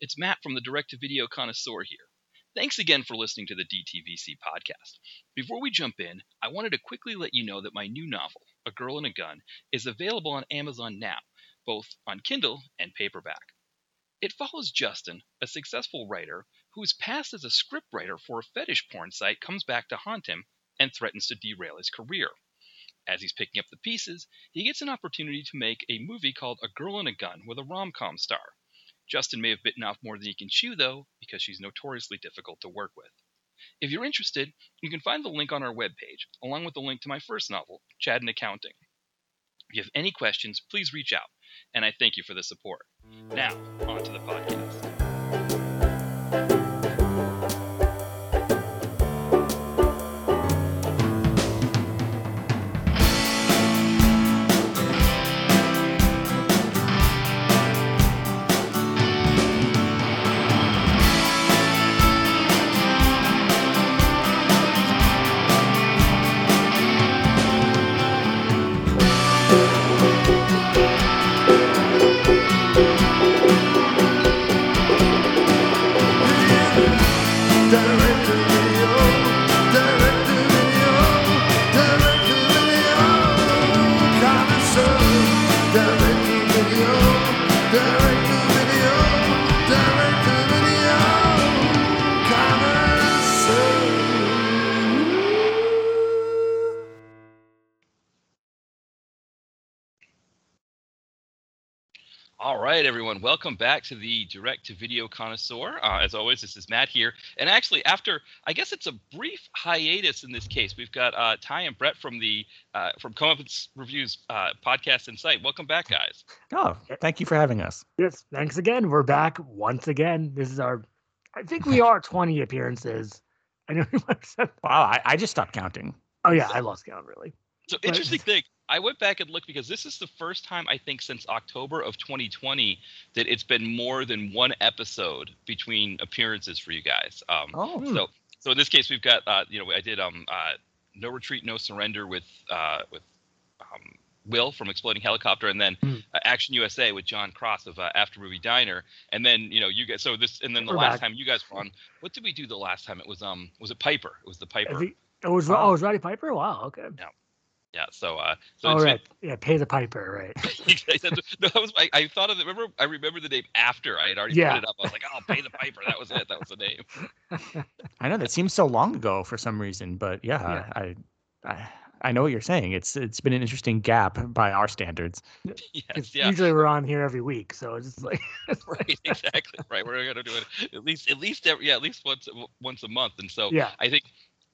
it's Matt from the Direct to Video Connoisseur here. Thanks again for listening to the DTVC podcast. Before we jump in, I wanted to quickly let you know that my new novel, A Girl and a Gun, is available on Amazon now, both on Kindle and paperback. It follows Justin, a successful writer whose past as a scriptwriter for a fetish porn site comes back to haunt him and threatens to derail his career. As he's picking up the pieces, he gets an opportunity to make a movie called A Girl and a Gun with a rom com star. Justin may have bitten off more than he can chew, though, because she's notoriously difficult to work with. If you're interested, you can find the link on our webpage, along with the link to my first novel, Chad and Accounting. If you have any questions, please reach out, and I thank you for the support. Now, on to the podcast. Right, everyone, welcome back to the Direct to Video Connoisseur. Uh, as always, this is Matt here. And actually, after I guess it's a brief hiatus in this case, we've got uh, Ty and Brett from the uh, from Comeuppance Reviews uh, podcast and site. Welcome back, guys. Oh, thank you for having us. Yes, thanks again. We're back once again. This is our, I think we are 20 appearances. I know you might have said, Wow, I, I just stopped counting. oh yeah, I lost count really. So interesting thing. I went back and looked because this is the first time I think since October of 2020 that it's been more than one episode between appearances for you guys. Um, Oh, so so in this case we've got uh, you know I did um uh, no retreat no surrender with uh, with um, Will from Exploding Helicopter and then Hmm. uh, Action USA with John Cross of uh, After Movie Diner and then you know you guys so this and then the We're last back. time you guys were on what did we do the last time it was um was it Piper it was the Piper it was oh, it was Roddy Piper. Wow, okay. yeah so uh so All it's right, yeah, pay the piper, right? no, that was I, I thought of it. Remember, I remember the name after I had already Yeah. put it up. I was like, "Oh, pay the piper." That was it. That was the name. I know that seems so long ago for some reason, but yeah, Yeah. I, I, I know what you're saying. It's it's been an interesting gap by our standards. Yes, yeah, Usually we're on here every week, so it's just like right, exactly, right. We're gonna do it at least, at least every, yeah, at least once, once a month. And so, yeah, I think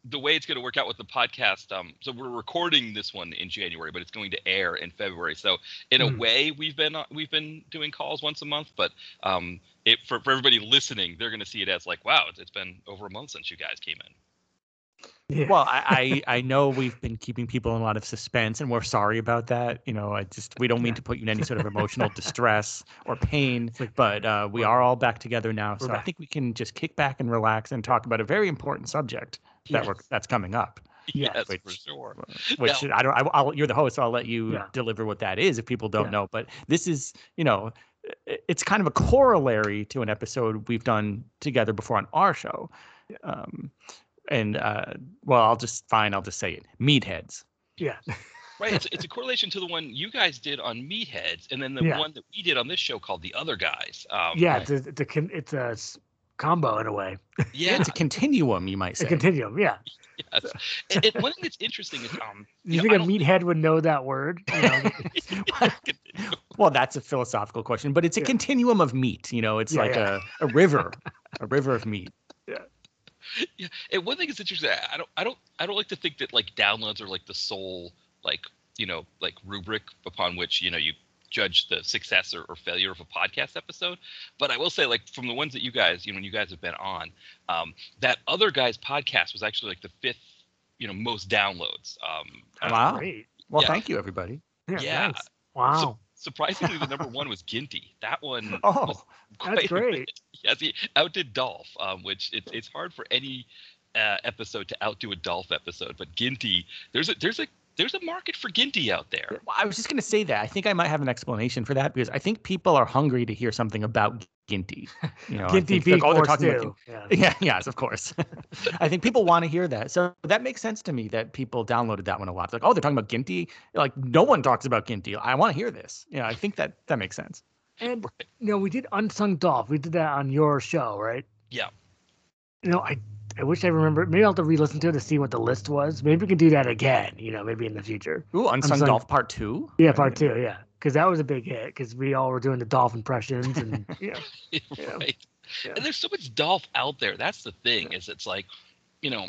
the way it's going to work out with the podcast, um, so we're recording this one in January, but it's going to air in February. So in a Hmm. way, we've been uh, we've been doing calls once a month, but um, it for, for everybody listening, they're going to see it as like, wow, it's, it's been over a month since you guys came in. yeah. Well, I, I I know we've been keeping people in a lot of suspense, and we're sorry about that. You know, I just we don't mean Yeah. to put you in any sort of emotional distress or pain, like- but uh, we are all back together now. We're So I think we can just kick back and relax and talk about a very important subject that we're that's coming up. Yes, yes, for which- sure. which I don't. I, I'll, you're the host, so I'll let you Yeah. deliver what that is if people don't Yeah. know. But this is, you know, it's kind of a corollary to an episode we've done together before on our show. Um, and uh, well, I'll just fine. I'll just say it. Meatheads. yeah, Right. It's, it's a correlation to the one you guys did on Meatheads, and then the Yeah. one that we did on this show called The Other Guys. Um, yeah. It's a, it's a it's a s- combo in a way, Yeah. It's a continuum, you might a say. continuum. Yeah, yes. And, and one thing that's interesting is um. you know, think I a don't meathead would know that word? You know? well, that's a philosophical question, but it's a Yeah. continuum of meat. You know, it's Yeah, like yeah. A, a river, a river of meat. yeah. Yeah, and one thing that's interesting, I I don't, I don't, I don't like to think that like downloads are like the sole like you know like rubric upon which you know you judge the success or, or, failure of a podcast episode. But I will say, like from the ones that you guys, you know, when you guys have been on, um, that other guy's podcast was actually like the fifth, you know, most downloads. Um, wow. Great. Well, yeah. thank you, everybody. Yeah. yeah. Nice. Wow. So, surprisingly, the number one was Ginty. That one. Oh, that's great. Yes, he outdid Dolph, um, which it's it's hard for any uh, episode to outdo a Dolph episode, but Ginty, there's a there's a there's a market for Ginty out there. Well, I was just going to say that. I think I might have an explanation for that because I think people are hungry to hear something about Ginty. You know, Ginty V oh, they're talking about yeah. yeah, yes, of course. I think people want to hear that. So that makes sense to me that people downloaded that one a lot. It's like, oh, they're talking about Ginty. Like no one talks about Ginty. I want to hear this. Yeah, I think that that makes sense. And right. you know, we did Unsung Dolph. We did that on your show, right? Yeah. You know, I I wish I remember. Maybe I'll have to re-listen to it to see what the list was. Maybe we can do that again. You know, maybe in the future. Ooh, Unsung, Unsung Dolph Part Two. Yeah, Part Two. Yeah, because that was a big hit. Because we all were doing the Dolph impressions and you know, right. Yeah. And there's so much Dolph out there. That's the thing. Yeah. Is it's like, you know,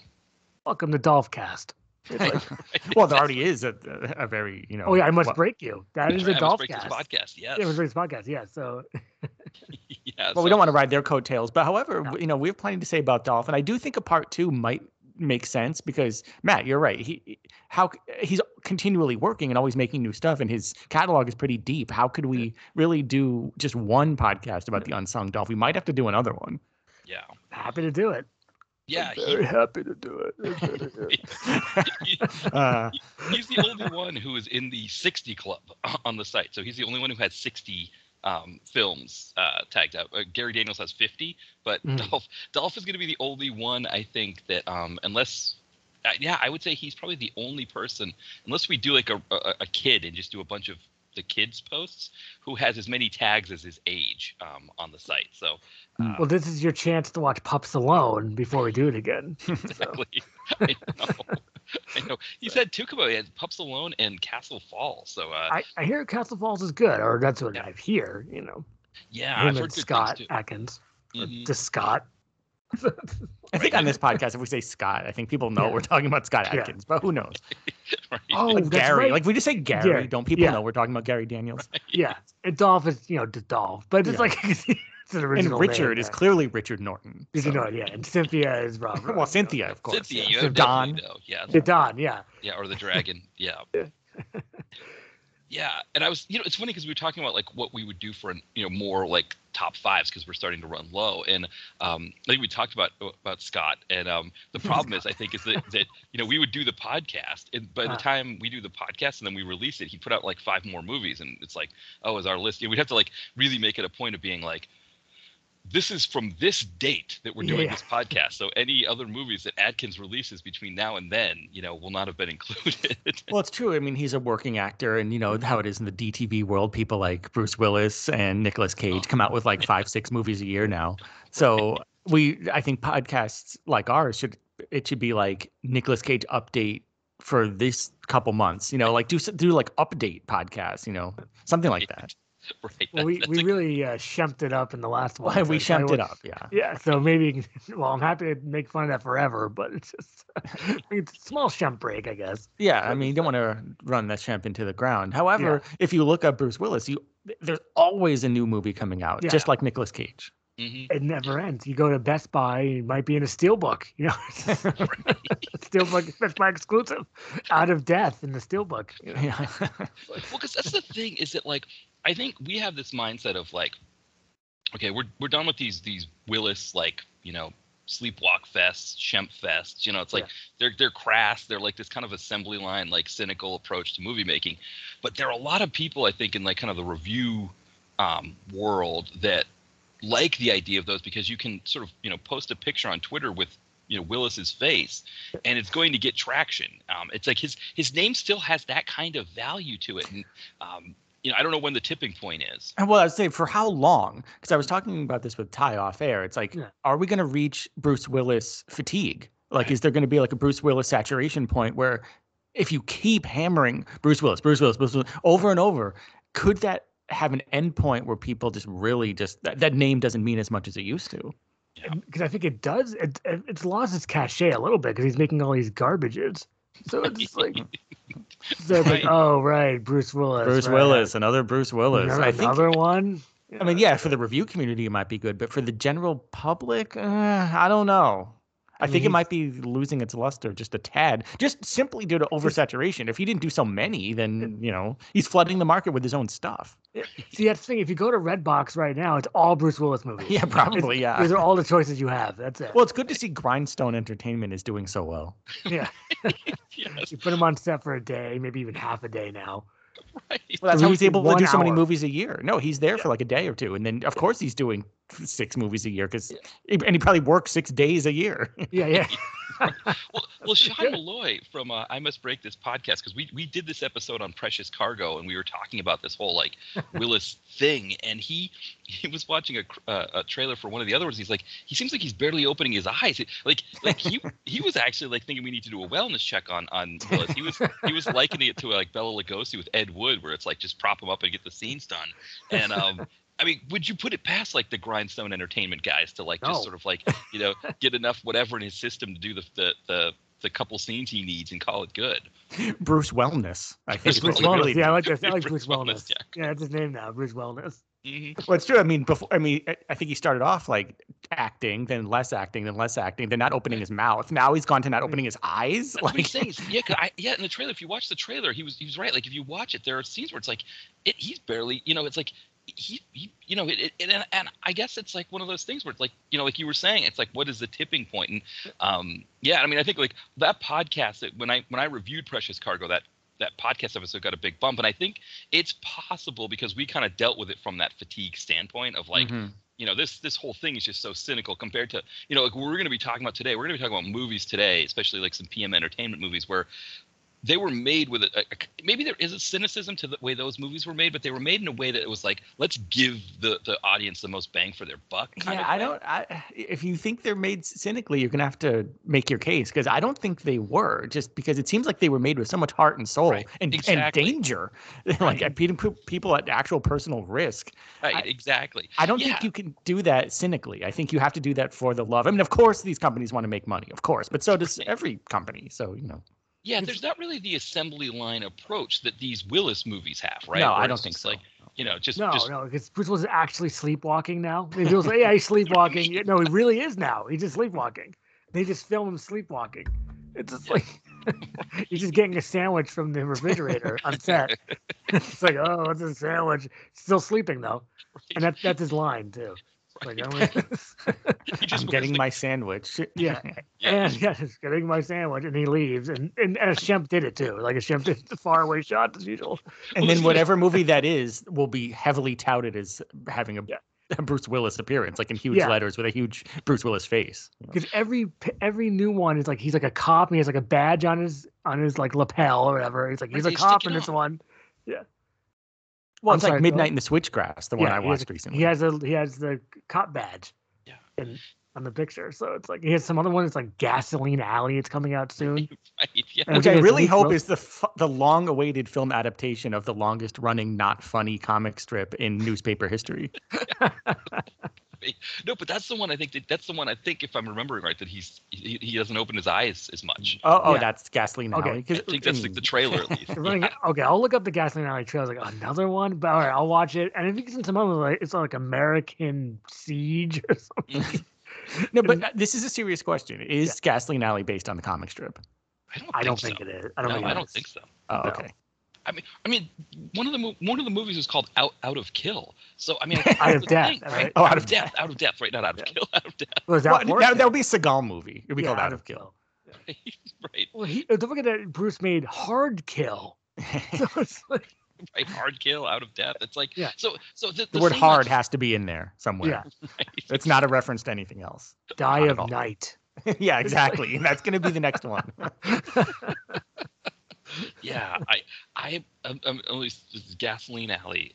welcome to Dolph Cast. Like, well, there already is a, a, very you know. Oh yeah, I must well, break you. That is a Dolph cast. podcast. Yes. Yeah, it was Breaks podcast. Yeah. So yeah. Well, so. we don't want to ride their coattails, but however, no. you know, we have plenty to say about Dolph, and I do think a part two might make sense because Matt, you're right. He how he's continually working and always making new stuff, and his catalog is pretty deep. How could we really do just one podcast about the unsung Dolph? We might have to do another one. Yeah, happy to do it. Yeah, I'm very he, happy to do it. uh, he's the only one who is in the 60 club on the site. So he's the only one who has 60 um, films uh, tagged up. Uh, Gary Daniels has 50, but mm. Dolph, Dolph is going to be the only one I think that, um, unless, uh, yeah, I would say he's probably the only person, unless we do like a, a, a, kid and just do a bunch of the kids posts, who has as many tags as his age um, on the site. So, uh, well, this is your chance to watch Pups Alone before we do it again. exactly. I know. I know. Two come out. He had Pups Alone and Castle Falls. So uh, I, I hear Castle Falls is good, or that's what yeah. I hear. You know. Yeah, Him I've heard Scott Adkins. Mm-hmm. Scott. I think on this podcast, if we say Scott, I think people know yeah. we're talking about Scott Adkins, yeah. but who knows? right. Oh, like Gary. Right. Like we just say Gary, don't people know we're talking about Gary Daniels? Right. Yeah, and Dolph is you know Dolph, but it's like it's an original. And Richard name, is clearly Richard Norton. Richard so. Norton, yeah, and Cynthia is Robert. well, Cynthia, of course. Cynthia, yeah. you Don. Know. Yeah, the Don, yeah. Yeah, or the dragon, yeah. Yeah, and I was, you know, it's funny because we were talking about like what we would do for, an, you know, more like top fives because we're starting to run low, and um, I think we talked about about Scott, and um, the problem is, I think, is that that you know we would do the podcast, and by the time we do the podcast and then we release it, he put out like five more movies, and it's like, oh, is our list? You know, we'd have to like really make it a point of being like this is from this date that we're doing yeah. this podcast. So any other movies that Adkins releases between now and then, you know, will not have been included. well, it's true. I mean, he's a working actor, and you know how it is in the DTV world. People like Bruce Willis and Nicolas Cage oh, come out with like five, six movies a year now. So we, I think, podcasts like ours should it should be like Nicolas Cage update for this couple months. You know, like do do like update podcasts. You know, something like that. right. Well, we we really uh, shumped it up in the last one. we shumped it up, yeah. Yeah. So maybe, well, I'm happy to make fun of that forever, but it's just it's a small shump break, I guess. Yeah. I mean, you don't want to run that shump into the ground. However, yeah. if you look up Bruce Willis, you there's always a new movie coming out, yeah. just like Nicolas Cage. Mm-hmm. It never ends. You go to Best Buy, you might be in a steelbook, you know, steelbook Best Buy exclusive, out of death in the steelbook. You know? Yeah. well, because that's the thing is that like I think we have this mindset of like, okay, we're we're done with these these Willis like you know sleepwalk fests, Shemp fests. You know, it's like yeah. they're they're crass. They're like this kind of assembly line, like cynical approach to movie making. But there are a lot of people I think in like kind of the review um, world that like the idea of those because you can sort of you know post a picture on Twitter with you know Willis's face, and it's going to get traction. Um, it's like his his name still has that kind of value to it, and um, you know I don't know when the tipping point is. Well, I would say for how long? Because I was talking about this with Ty off air. It's like, yeah. are we going to reach Bruce Willis fatigue? Like, right. is there going to be like a Bruce Willis saturation point where if you keep hammering Bruce Willis, Bruce Willis, Bruce Willis over and over, could that have an endpoint where people just really just that, that name doesn't mean as much as it used to. Because I think it does. It, it's lost its cachet a little bit because he's making all these garbages. So it's like, so it's like, oh right, Bruce Willis. Bruce right. Willis, another Bruce Willis. Another, I think. another one. I mean, yeah, for the review community, it might be good, but for the general public, uh, I don't know. I, I mean, think it might be losing its luster just a tad, just simply due to oversaturation. If he didn't do so many, then you know he's flooding the market with his own stuff. See, that's the thing. If you go to Redbox right now, it's all Bruce Willis movies. Yeah, probably. Yeah. These are all the choices you have. That's it. Well, it's good to see Grindstone Entertainment is doing so well. yeah. Yes, You put him on set for a day, maybe even half a day now. right. Well, that's how he's able to one do so many movies a year. No, he's there for like a day or two, and then of course he's doing six movies a year because, and he probably works six days a year. Yeah, yeah. Well, well, Sean Malloy from uh, I Must Break This podcast because we we did this episode on Precious Cargo and we were talking about this whole like Willis thing and he he was watching a, uh, a trailer for one of the other ones. He's like he seems like he's barely opening his eyes. Like like he he was actually like thinking we need to do a wellness check on on Willis. He was he was likening it to like Bela Lugosi with Ed Wood where it's like just prop him up and get the scenes done. And um I mean, would you put it past like the Grindstone Entertainment guys to like just No. sort of like you know get enough whatever in his system to do the the the, the couple scenes he needs and call it good? Bruce Wellness, I think. Bruce Bruce Wellness. really yeah, I like this. I like Bruce Bruce Wellness, Wellness. yeah. Yeah, that's his name now, Bruce Wellness. Mhm. Well, it's true. I mean, before I mean, I- think he started off like acting, then less acting, then less acting, then not opening his mouth. Now he's gone to not opening his eyes. That's Like, he's saying. Yeah, I, yeah. In the trailer, if you watch the trailer, he was he was right. Like if you watch it, there are scenes where it's like, it, he's barely, you know, it's like he, he you know, it, it, and, and I guess it's like one of those things where it's like, you know, like you were saying, it's like what is the tipping point? And um, yeah, I mean, I think like that podcast that when I when I reviewed Precious Cargo, that that podcast episode got a big bump, and I think it's possible because we kind of dealt with it from that fatigue standpoint of like mhm. you know this this whole thing is just so cynical compared to you know like we're going to be talking about today we're going to be talking about movies today especially like some pm entertainment movies where they were made with a, a, maybe there is a cynicism to the way those movies were made but they were made in a way that it was like let's give the the audience the most bang for their buck yeah, I don't. I, if you think they're made cynically, you're gonna have to make your case because I don't think they were. Just because it seems like they were made with so much heart and soul Right, and, exactly. and danger, like at putting people at actual personal risk. right I- exactly I don't Yeah. think you can do that cynically. I think you have to do that for the love. I mean, of course, these companies want to make money, of course, but so does Right. every company. So you know, yeah there's not really the assembly line approach that these willis movies have right no, Where I don't think so. like you know just No, just no, because Bruce Willis is actually sleepwalking now. They people say, yeah, he's sleepwalking. No, he really is now. He's just sleepwalking. They just film him sleepwalking. It's just like he's just getting a sandwich from the refrigerator on set. it's like, oh, what's a sandwich? Still sleeping though, and that, that's his line too. Like. I'm, I'm getting like, my sandwich. yeah, yeah, and yeah, just getting my sandwich, and he leaves, and and, and Shemp did it too. Like a Shemp did the faraway shot as usual. and Well, then whatever movie that is will be heavily touted as having a, Yeah. Bruce Willis appearance, like in huge Yeah. letters with a huge Bruce Willis face. because every every new one is like he's like a cop and he has like a badge on his on his like lapel or whatever. He's like he's a cop in this on. one. Well, I'm it's sorry, like Midnight ahead. in the Switchgrass, the one Yeah, I he watched has- recently. He has a he has the cop badge. Yeah. In, on the picture, so it's like he has some other one. It's like Gasoline Alley. It's coming out soon. right, yeah. And Which I really hope Wil- is the f- the long awaited film adaptation of the longest running not funny comic strip in newspaper history. No, but that's the one I think that that's the one I think if I'm remembering right that he's he, he doesn't open his eyes as much. Oh, oh, Yeah. that's Gasoline Okay. Alley. I 'cause- think that's like the trailer at least. They're Okay, I'll look up the Gasoline Alley trailer. Like another one, but all right, I'll watch it. And if you can some other like it's like American Siege or something. no, but uh, this is a serious question. Is Gasoline Alley based on the comic strip? I don't. I don't think think so. it is. I don't no, think. I don't think so. Oh, No. okay. I mean, I mean, one of the mo- one of the movies is called Out Out of Kill. So I mean, Out of Death, thing, right? Oh, out, of death, out of death, right? Not out of Yeah. kill, out of death, Was that Well, that, that would be a Seagal movie. It would be Yeah, called Out of Kill. right? Well, he don't forget that Bruce made Hard Kill. So it's like, Right, hard kill, out of death. It's like Yeah. so. So the, the the word hard like, has to be in there somewhere. yeah, right? It's not a reference to anything else. Die Not of. Night. yeah, exactly. That's going to be the next one. Yeah, I, I, I'm, I'm at least this is Gasoline Alley.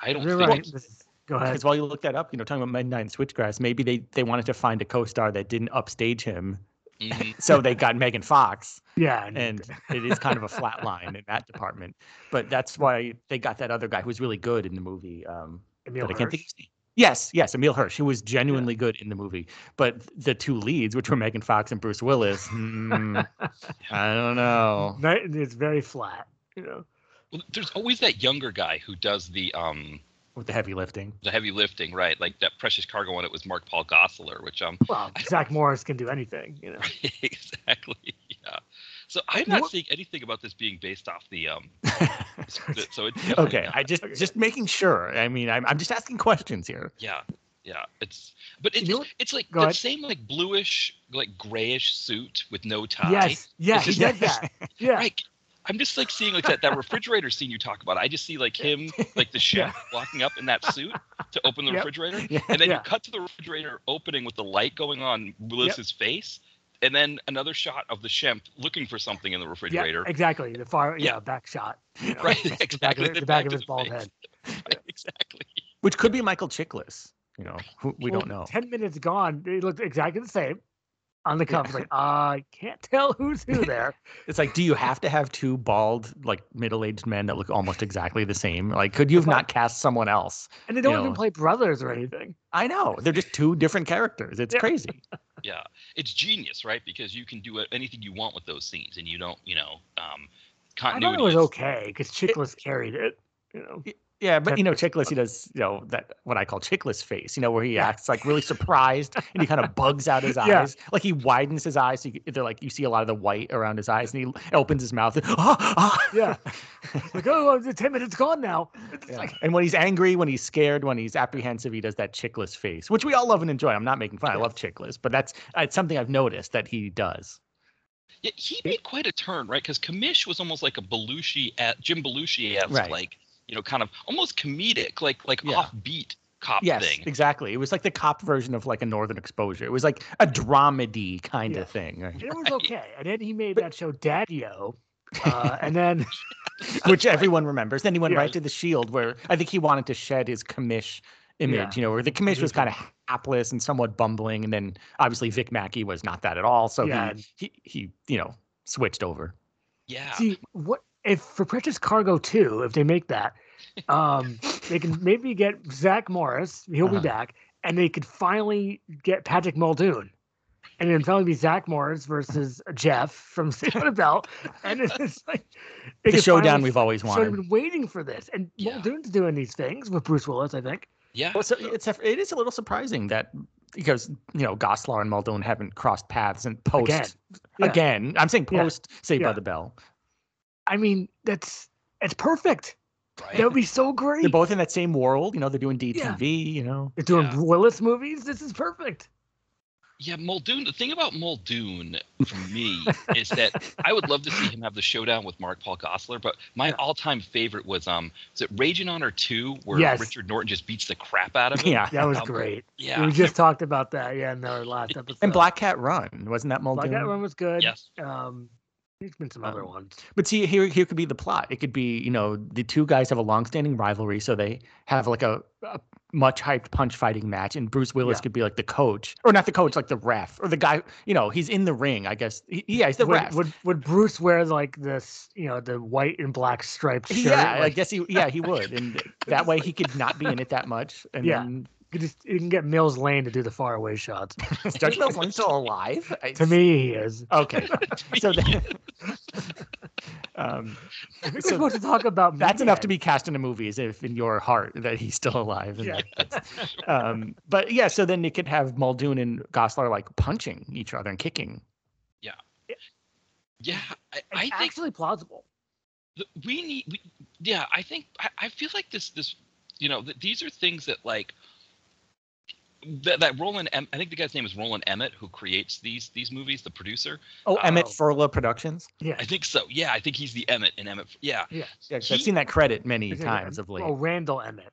I don't You're think. right. Go ahead. Because while you look that up, you know, talking about Midnight and Switchgrass, maybe they, they wanted to find a co-star that didn't upstage him, Mhm. so they got Megan Fox, Yeah, and it is kind of a flat line in that department. But that's why they got that other guy who was really good in the movie. Um, Emile but I can't think. Hirsch. Of his name. Yes, yes, Emile Hirsch, who was genuinely good in the movie. But the two leads, which were Megan Fox and Bruce Willis, hmm, I don't know. It's very flat. You know. Well, there's always that younger guy who does the um With the heavy lifting. the heavy lifting, right? Like that Precious Cargo one. It was Mark Paul Gosselaar, which um Well, Zach Morris can do anything. You know. exactly yeah. So I'm not What- seeing anything about this being based off the um. so it's okay, not. I just just making sure. I mean, I'm I'm just asking questions here. Yeah, yeah. It's but it's know it's like Go that ahead. same like bluish like grayish suit with no tie. Yes. Yeah. He It's does just- that. Yeah. Right. I'm just like seeing like that, that refrigerator scene you talk about. I just see like him, like the chef walking up in that suit to open the Yep. refrigerator. Yeah. And then Yeah. you cut to the refrigerator opening with the light going on Willis's face. And then another shot of the Shemp looking for something in the refrigerator. Yeah. refrigerator. Exactly. The far. Yeah. Yeah. Back shot. you know, Right, The back exactly, of, the the back back of of his bald face. head. Right, exactly. Which could be Michael Chiklis. You know, who, we Well, don't know. Ten minutes gone. It looked exactly the same. On the cover, like I can't tell who's who there. It's like, do you have to have two bald, like middle-aged men that look almost exactly the same? Like, could you have not cast someone else? And they don't You even know. play brothers or anything. I know they're just two different characters. It's Yeah. crazy. Yeah. It's genius, right? Because you can do anything you want with those scenes and you don't, you know, um, I thought it was okay because Chiklis carried it. You know. Yeah, but you know, That's- Chiklis, he does, you know, that what I call Chiklis face, you know, where he acts like really surprised and he kind of bugs out his Yeah. eyes. Like he widens his eyes. So you, they're like, you see a lot of the white around his eyes and he opens his mouth. And, ah, ah. Yeah. Like, oh, the ten minutes gone now. Yeah. like, And when he's angry, when he's scared, when he's apprehensive, he does that Chiklis face, which we all love and enjoy. I'm not making fun. I love Chiklis, but that's it's something I've noticed that he does. Yeah, he made quite a turn, right? Because Commish was almost like a Belushi, at Jim Belushi esque, Right. like you know, kind of almost comedic, like like Yeah. offbeat cop Yes, thing. exactly. It was like the cop version of like a Northern Exposure. It was like a dramedy kind Yeah. of thing, right? it was okay. And then he made that show Daddio. Uh, and then which everyone remembers. Then he went Yeah. right to the Shield, where I think he wanted to shed his commish image. Yeah. You know, where the commish was kind of hapless and somewhat bumbling, and then obviously Vic Mackey was not that at all. So Yeah. he, he he you know switched over. Yeah, see what if for Precious Cargo 2, if they make that, um, they can maybe get Zach Morris, he'll Uh-huh. be back, and they could finally get Patrick Muldoon. And then finally be Zach Morris versus Jeff from Saved by the Bell. And it's like they The showdown we've always wanted. So I've been waiting for this, and Yeah. Muldoon's doing these things with Bruce Willis. I think. yeah. Well, so it's a, it is a little surprising that because you know Gosselaar and Muldoon haven't crossed paths and post Again. Yeah. again. I'm saying Yeah. post Saved by the Bell. I mean, that's it's perfect. right? That would be so great. They're both in that same world. You know, they're doing DTV. You know, They're doing Yeah. Willis movies. This is perfect. Yeah, Muldoon. The thing about Muldoon for me is that I would love to see him have the showdown with Mark Paul Gosselaar, but my Yeah. all-time favorite was um, is it Raging Honor Two, where Yes. Richard Norton just beats the crap out of him? yeah. That was Um, great. Yeah. We just talked about that. Yeah, in our last episode. And Black Cat Run wasn't that Muldoon? Black Cat Run was good. Yes. Um, there's been some other Um, ones. But see, here here could be the plot. It could be, you know, the two guys have a long-standing rivalry, so they have like a, a much hyped punch fighting match, and Bruce Willis Yeah. could be like the coach, or not the coach, like the ref, or the guy. You know, he's in the ring. I guess. He, yeah, he's the would, ref. would would Bruce wear like this, you know, the white and black striped shirt? yeah, I guess he. Yeah, he would, and that way he could not be in it that much. And Yeah. then you, just, you can get Mills Lane to do the faraway shots. is Judge Mills Lane still alive? I- to me, he is. Okay. so then, um, I we're so supposed to talk about that's enough to be cast in a movie, as if in your heart that he's still alive. and Yeah. that's- um, but yeah, so then you could have Muldoon and Gosselaar like punching each other and kicking. yeah, I, It's I think actually plausible. we need we, yeah i think I, I feel like this this you know th- these are things that like that, that roland em- i think the guy's name is roland emmett who creates these these movies the producer Oh, Emmett um, Oh. Furla Productions. Yeah. i think so yeah i think he's the emmett in emmett yeah yeah. He- I've seen that credit many Is it, times of late. Oh, Randall Emmett.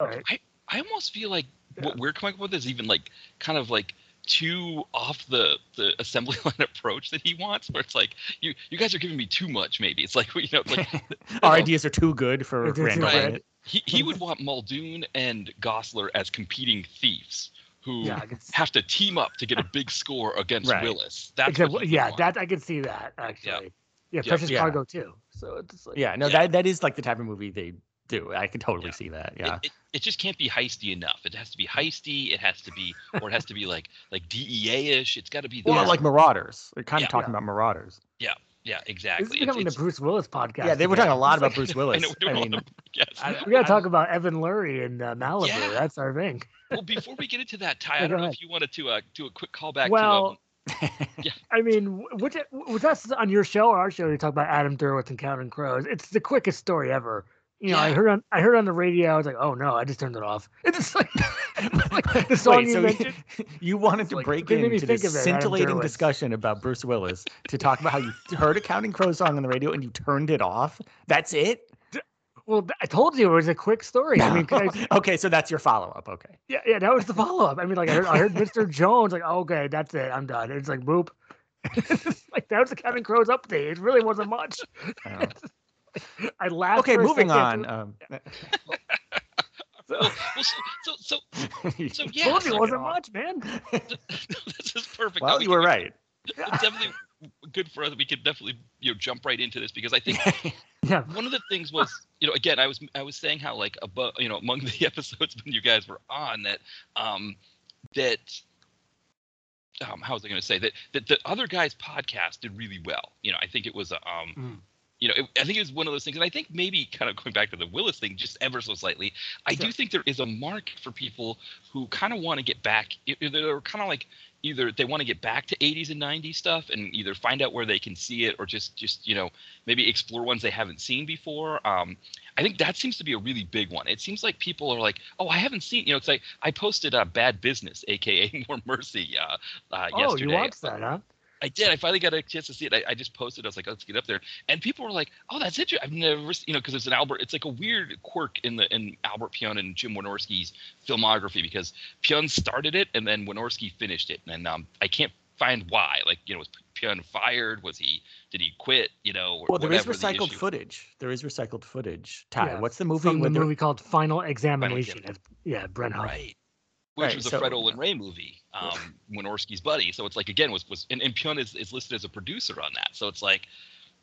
Oh. Right. i almost feel like Yeah. what we're coming up with is even like kind of like too off the the assembly line approach that he wants where it's like you you guys are giving me too much maybe it's like you know like Our know, ideas are too good for They're too Randall he, he would want muldoon and Gosselaar as competing thieves who Yeah, I can s- have to team up to get a big score against Right. Willis. That's Except, what yeah, want. that I can see that actually. Yeah, Yeah. Precious Yeah. Cargo too. So it's like, Yeah, no, Yeah. that that is like the type of movie they do. I can totally Yeah. see that. Yeah. it- it just can't be heisty enough. It has to be heisty. It has to be, or it has to be like like DEA ish. It's got to be. Well, this. like Marauders. They're kind Yeah. of talking Yeah. about Marauders. yeah, Yeah, exactly. This is It's- becoming the Bruce Willis podcast. Yeah, they were talking a lot It's about like- Bruce I Willis. know we're I mean, all the- yes. I- We gotta talk about Evan Lurie and uh, Malibu. Yeah. That's our thing. well, before we get into that, Ty, I don't know if you wanted to uh, do a quick callback Well, to. Um, I mean, wh- which was that on your show or our show? You talk about Adam Duritz and Counting Crows. It's the quickest story ever. You know, I heard on I heard on the radio. I was like, oh no, I just turned it off. It's just like, like the song Wait, you so mentioned. you wanted to like, break into this scintillating discussion about Bruce Willis to talk about how you heard a Counting Crows song on the radio and you turned it off. That's it. Well, I told you it was a quick story. I mean, I- okay, so that's your follow up. Okay. yeah, yeah, that was the follow up. I mean, like I heard, I heard Mr. Jones, like, oh, okay, that's it, I'm done. It's like boop. like that was the Counting Crows update. It really wasn't much. Oh. Uh, I laughed. okay, moving on. Um, So, well, well, so, so, so, so yeah. told you so- it wasn't much, man. this is perfect. well, we you can- were right. It's definitely good for us. We could definitely you know jump right into this because I think Yeah, one of the things was you know again I was I was saying how like above you know among the episodes when you guys were on that um that um how was I going to say that that the other guys podcast did really well. You know I think it was a, um Mm. You know it, I think it was one of those things and I think maybe kind of going back to the Willis thing just ever so slightly I do think there is a market for people who kind of want to get back they're kind of like either they want to get back to 80s and 90s stuff and either find out where they can see it or just just you know maybe explore ones they haven't seen before um, i think that seems to be a really big one. It seems like people are like oh i haven't seen you know it's like i posted uh, bad business aka more mercy uh, uh, Oh, yesterday. you watched that, huh? I did. I finally got a chance to see it. I, I just posted. I was like, let's get up there. And people were like, oh, that's it. I've never, you know, because it's an Albert. It's like a weird quirk in the in Albert Pyun and Jim Wynorski's filmography because Pyun started it and then Wynorski finished it. And um, I can't find why. Like, you know, was Pyun fired? Was he? Did he quit? You know? Well, there is whatever the recycled issue. footage. There is recycled footage. Ty, Yeah, what's the movie? From the movie called Final Examination. Examination. Yeah, Brent Huff. Right. Which Right, was a so- Fred Olen Ray movie, um, Wynorski's buddy. So it's like again was was and, and Pyun is, is listed as a producer on that. So it's like,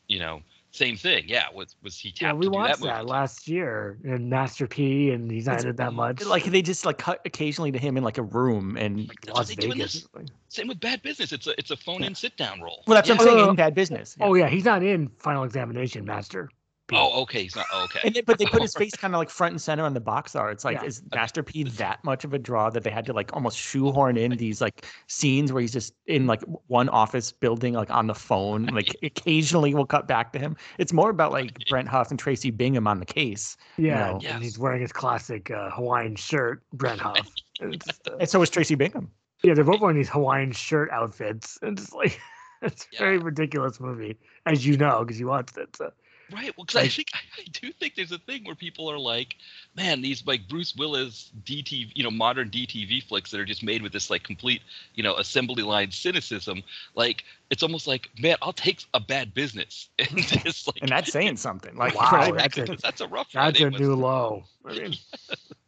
you know, same thing. Yeah, was was he tapped Yeah, we to do watched that, that, movie? last year in Master P, and he's not in that much. Like they just like cut occasionally to him in like a room and That's what Las they do in Vegas. Same with Bad Business. It's a it's a phone in sit down role. well, that's yeah. what I'm saying Uh, in bad business. Oh yeah, he's not in Final Examination, Master. P. Oh, okay. He's not. Oh, okay. And they, but they put his face kind of like front and center on the box art. It's like, Yeah. is Master P that much of a draw that they had to like almost shoehorn in these like scenes where he's just in like one office building, like on the phone. Like occasionally we'll cut back to him. It's more about like Brent Huff and Tracy Bingham on the case. yeah, know. and he's wearing his classic uh, Hawaiian shirt, Brent Huff. It's, uh, And so is Tracy Bingham. yeah, they're both wearing these Hawaiian shirt outfits. And it's like it's a very ridiculous movie, as you know, because you watched it. So. Right. Well, because I Like- think I do think there's a thing where people are like, man, these like Bruce Willis DTV, you know, modern DTV flicks that are just made with this like complete, you know, assembly line cynicism. Like it's almost like, man, I'll take a bad business and just like And that's saying something. Like, Wow, right? that's that's, a- a, that's a rough. That's a new low. I mean,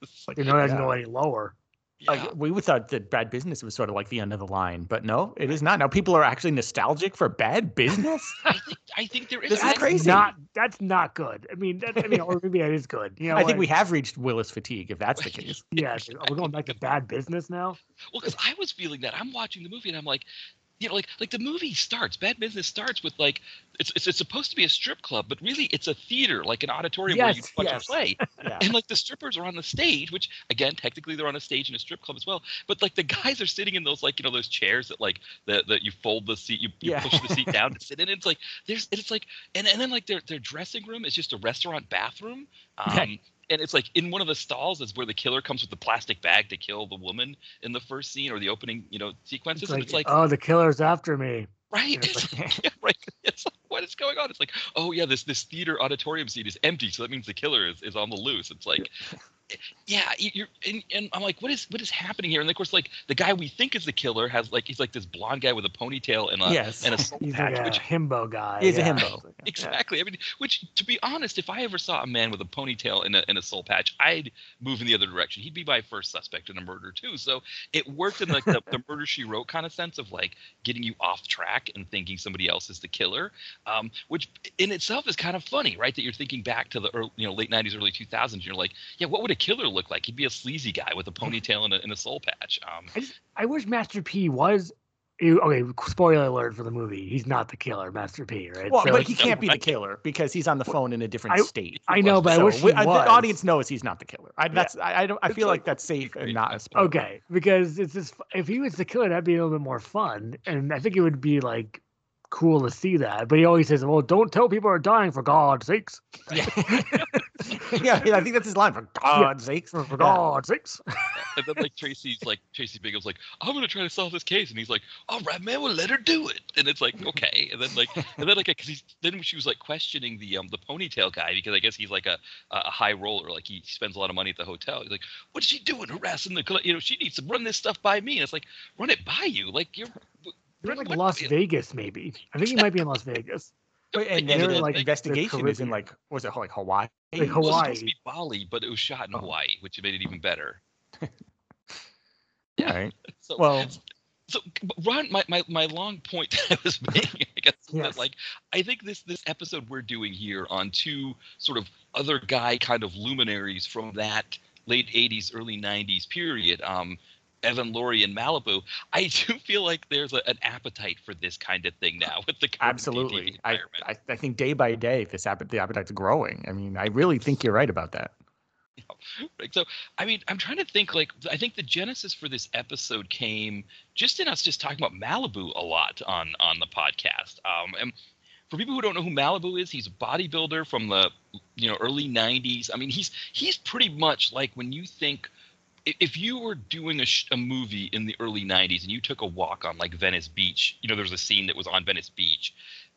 it's like, you know, it doesn't Yeah. go any lower. Yeah. Like we would thought that bad business was sort of like the end of the line, but no, it is not. Now people are actually nostalgic for bad business. I think I think there is. This is That's crazy. Not that's not good. I mean, that, I mean, or maybe that is good. You know, I think like, we have reached Willis fatigue, if that's the case. Yeah, we're going back to bad business now? Well, because I was feeling that I'm watching the movie and I'm like, you know, like like the movie starts, Bad Business starts with like it's it's, it's supposed to be a strip club, but really it's a theater, like an auditorium where you watch yes. a play. Yeah. And like the strippers are on the stage, which again, technically they're on a stage in a strip club as well. But like the guys are sitting in those like you know those chairs that like that that you fold the seat, you, you Yeah. push the seat down to sit in. It's like there's it's like and and then like their their dressing room is just a restaurant bathroom. Um. And it's like in one of the stalls is where the killer comes with the plastic bag to kill the woman in the first scene or the opening, you know, sequences. It's and like, it's like, oh, the killer's after me. right, it's like, yeah, right. It's like, what is going on? It's like, oh yeah, this this theater auditorium seat is empty, so that means the killer is, is on the loose. It's like, yeah, you- you're and, and I'm like, what is what is happening here? And of course, like the guy we think is the killer has like he's like this blonde guy with a ponytail and a Yes. and a soul He's patch, like a which himbo guy. He is a himbo. Exactly. I mean, which, to be honest, if I ever saw a man with a ponytail and a, and a soul patch, I'd move in the other direction. He'd be my first suspect in a murder too. So it worked in like the, the murder she wrote kind of sense of like getting you off track and thinking somebody else is the killer, um, which in itself is kind of funny, right? That you're thinking back to the early, you know late '90s, early 2000s. And you're like, yeah, what would a a killer look like? He'd be a sleazy guy with a ponytail and a, and a soul patch. Um, I just I wish Master P was. Okay, spoiler alert for the movie. He's not the killer, Master P, right? Well, So but it's- he can't be the killer because he's on the phone in a different I- state. I know, but I wish he we- was. the audience knows he's not the killer. I, that's I, I don't. I feel like- like that's safe and not a spoiler. Okay, because it's just if he was the killer, that'd be a little bit more fun, and I think it would be like cool to see that. But he always says, "Well, don't tell people are dying for God's sakes." Yeah. yeah, I think that's his line. For God's sakes, For, for Yeah. God's sakes. and then like Tracy's like Tracy Bingham's like, I'm gonna try to solve this case, and he's like, All right, man, we'll let her do it. And it's like, okay. And then like, and then like, because he's then she was like questioning the um the ponytail guy because I guess he's like a a high roller, like he spends a lot of money at the hotel. He's like, What's she doing, harassing the coll- you know she needs to run this stuff by me. And it's like, run it by you, like you're. They're like Las Vegas, maybe. I think he might be in Las Vegas. Wait, and then the like, investigation is in like was it like Hawaii? Like It was supposed to Hawaii. be Bali, but it was shot in Oh. Hawaii, which made it even better. Right. So, Well, so Ron, my, my, my long point that I was making, I guess, is Yes. that like I think this this episode we're doing here on two sort of other guy kind of luminaries from that late '80s, early '90s period. Um, Evan Lurie and Malibu. I do feel like there's a, an appetite for this kind of thing now with the absolutely. I. I I think day by day this appetite the appetite's growing. I mean, I really think you're right about that. So, I mean, I'm trying to think. Like, I think the genesis for this episode came just in us just talking about Malibu a lot on on the podcast. Um, and for people who don't know who Malibu is, he's a bodybuilder from the you know early '90s. I mean, he's he's pretty much like when you think. If you were doing a, sh- a movie in the early '90s and you took a walk on like Venice Beach, you know, there's a scene that was on Venice Beach.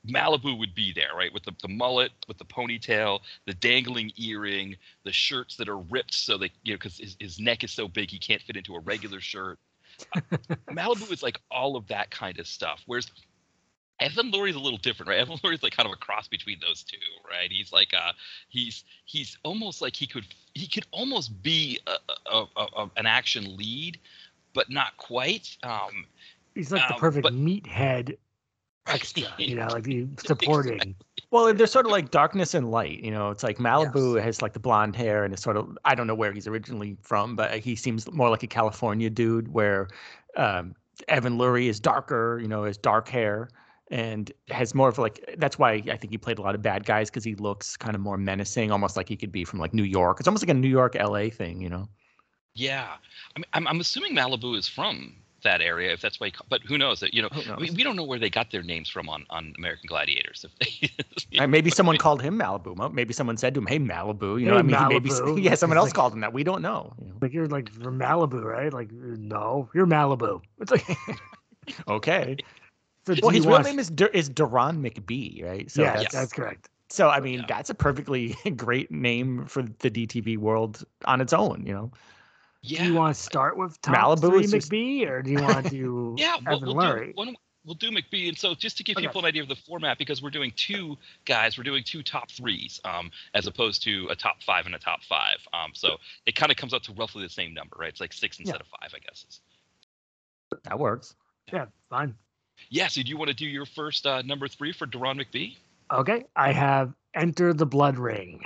Malibu would be there, right, with the, the mullet, with the ponytail, the dangling earring, the shirts that are ripped so that you know because his, his neck is so big he can't fit into a regular shirt. Malibu is like all of that kind of stuff. Whereas Evan Lurie's a little different, right? Evan Lurie's like kind of a cross between those two, right? He's like uh he's he's almost like he could he could almost be a, a, a, a- an action lead, but not quite. Um, He's like the Um, perfect but- meathead extra, you know, like the supporting. Well, they're sort of like darkness and light. You know, it's like Malibu has like the blonde hair and it's sort of I don't know where he's originally from, but he seems more like a California dude. Where um, Evan Lurie is darker. You know, has dark hair and has more of like that's why I think he played a lot of bad guys because he looks kind of more menacing, almost like he could be from like New York. It's almost like a New York L.A. thing. You know. yeah, I mean, I'm, I'm assuming Malibu is from that area, if that's why. he But who knows? You know, Who I mean, we don't know where they got their names from on, on American Gladiators. If they, you Uh, maybe but someone they- called him Malibu. Maybe someone said to him, "Hey, Malibu." You know, Hey, I mean, he maybe yeah, someone It's else like- called him that. We don't know. you know. Like you're like from Malibu, right? Like no, you're Malibu. It's like Okay. So Well, do his you real name is Dur- is Deron McBee, right? So yeah, that's, that's correct. so. I mean, Yeah. that's a perfectly great name for the DTV world on its own. You know, yeah, Do you want to start with top Malibu three is just- McBee, or do you want to do yeah, we'll, Evan we'll Lurie? do one. We'll do McBee, and so just to give Okay. people an idea of the format, because we're doing two guys, we're doing two top threes, um, as opposed to a top five and a top five. Um, so it kind of comes out to roughly the same number, right? It's like six instead of five, I guess. That works. Yeah, fine. Yeah. So do you want to do your first uh, number three for Deron McBee? Okay, I have Enter the Blood Ring.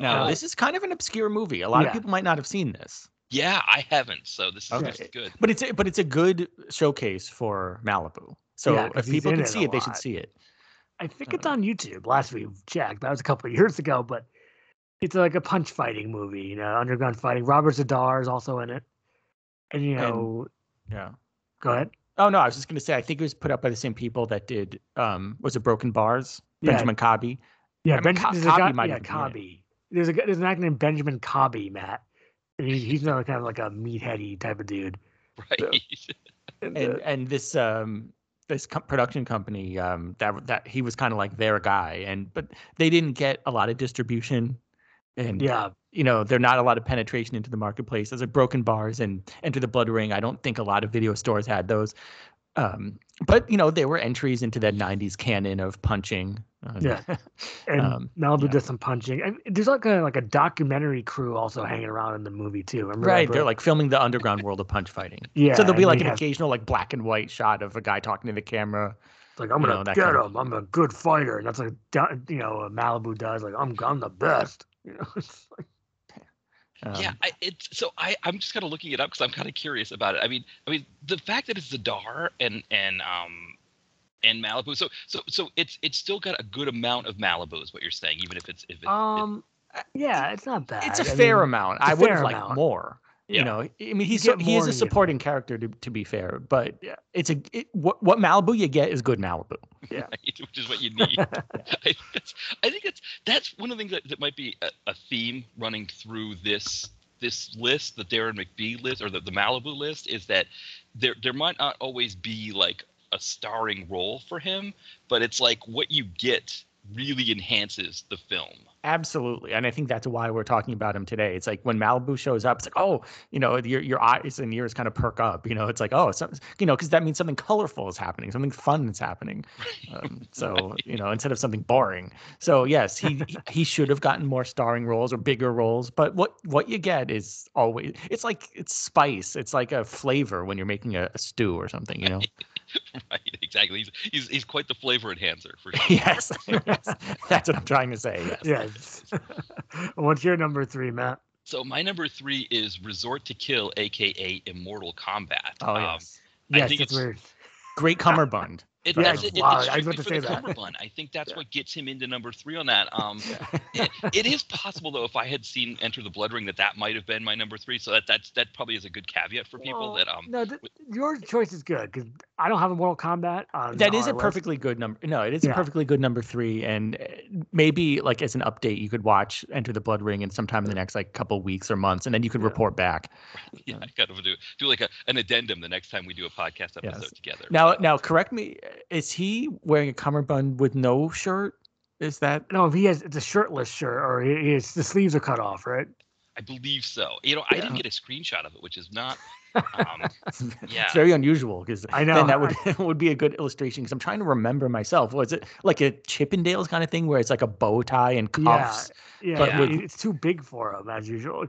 Now, Oh. this is kind of an obscure movie. A lot Yeah. of people might not have seen this, Yeah, I haven't. So this is, Okay. this good. but it's a, but it's a good showcase for Malibu. So Yeah, 'cause if people can it see a it, they should see it. I think it's Uh, on YouTube. Last we checked, that was a couple of years ago, but it's like a punch fighting movie. You know, underground fighting. Robert Z'Dar is also in it, and you And- know, Yeah. go ahead. Oh no, I was just gonna say I think it was put up by the same people that did um was it Broken Bars? Yeah. Benjamin Cobby. Yeah, I mean, Benjamin. Co- there's a Cobby guy, might yeah, even be in it. Cobby. There's a there's an actor named Benjamin Cobby, Matt. And he, he's not kind of like a meatheady type of dude. Right. And, uh, and and this um this co- production company um that that he was kind of like their guy and but they didn't get a lot of distribution and yeah, you know they're not a lot of penetration into the marketplace those are broken bars and enter the blood ring i don't think a lot of video stores had those um but you know they were entries into that 90s canon of punching uh, Yeah. and Um, Malibu yeah. does some punching. And there's like a like a documentary crew also hanging around in the movie too. Remember right they're like filming the underground world of punch fighting yeah. so there'll be like an have- occasional like black and white shot of a guy talking to the camera It's like I'm gonna know, that get kind of- him. I'm a good fighter, and that's like you know Malibu does. Like I'm I'm the best. You know, it's like, yeah, Um, I, it's so I I'm just kind of looking it up because I'm kind of curious about it. I mean, I mean the fact that it's Z'Dar and and um and Malibu, so so so it's it's still got a good amount of Malibu, is what you're saying, even if it's if it's Um, yeah, it's not bad. it's a I fair mean, amount. it's a I would fair have liked amount. more. Yeah. You know, I mean, he's so, he is a than you supporting character to, to be fair, but yeah, it's a it, what what Malibu you get is good Malibu. Yeah. right, which is what you need. I think that's I think that's that's one of the things that, that might be a, a theme running through this this list, the Deron McBee list or the, the Malibu list, is that there there might not always be like a starring role for him, but it's like what you get really enhances the film. Absolutely, and I think that's why we're talking about him today. It's like when Malibu shows up, it's like, oh, you know, your your eyes and ears kind of perk up. You know, it's like, oh, some, you know, because that means something colorful is happening, something fun is happening. Um, so you know, instead of something boring. So yes, he he- he should have gotten more starring roles or bigger roles. But what what you get is always it's like it's spice. It's like a flavor when you're making a, a stew or something. You know. right, exactly. He's, he's he's quite the flavor enhancer for sure. yes, that's what I'm trying to say. Yes. Yes. What's your number three, Matt? So my number three is Resort to Kill, aka Immortal Combat. Oh Um, yes. I Yes, think that's it's- Great cummerbund. It, Yeah, that's it, it- wow, it's I was about to for say the that. cummerbund. I think that's Yeah. what gets him into number three on that. Um, it, it is possible though, if I had seen Enter the Blood Ring, that that might have been my number three. So that that's that probably is a good caveat for people Well, that um. no, th- your choice is good because I don't have a Mortal Kombat. On That is our a list. perfectly good number. No, it is a perfectly good number three, and uh, maybe like as an update, you could watch Enter the Blood Ring in sometime in the next like couple weeks or months, and then you could Yeah. report back. Yeah, I kind of do do like a, an addendum the next time we do a podcast episode Yes. together. Now, But, now, correct me. Is he wearing a cummerbund with no shirt? Is that No, if he has it's a shirtless shirt or he, he is, the sleeves are cut off, right? I believe so. You know, I didn't get a screenshot of it, which is not. Um, Yeah. it's very unusual because I know, then that would would be a good illustration. Because I'm trying to remember myself. Was it like a Chippendales kind of thing where it's like a bow tie and cuffs? Yeah, But yeah, with- it's too big for him as usual.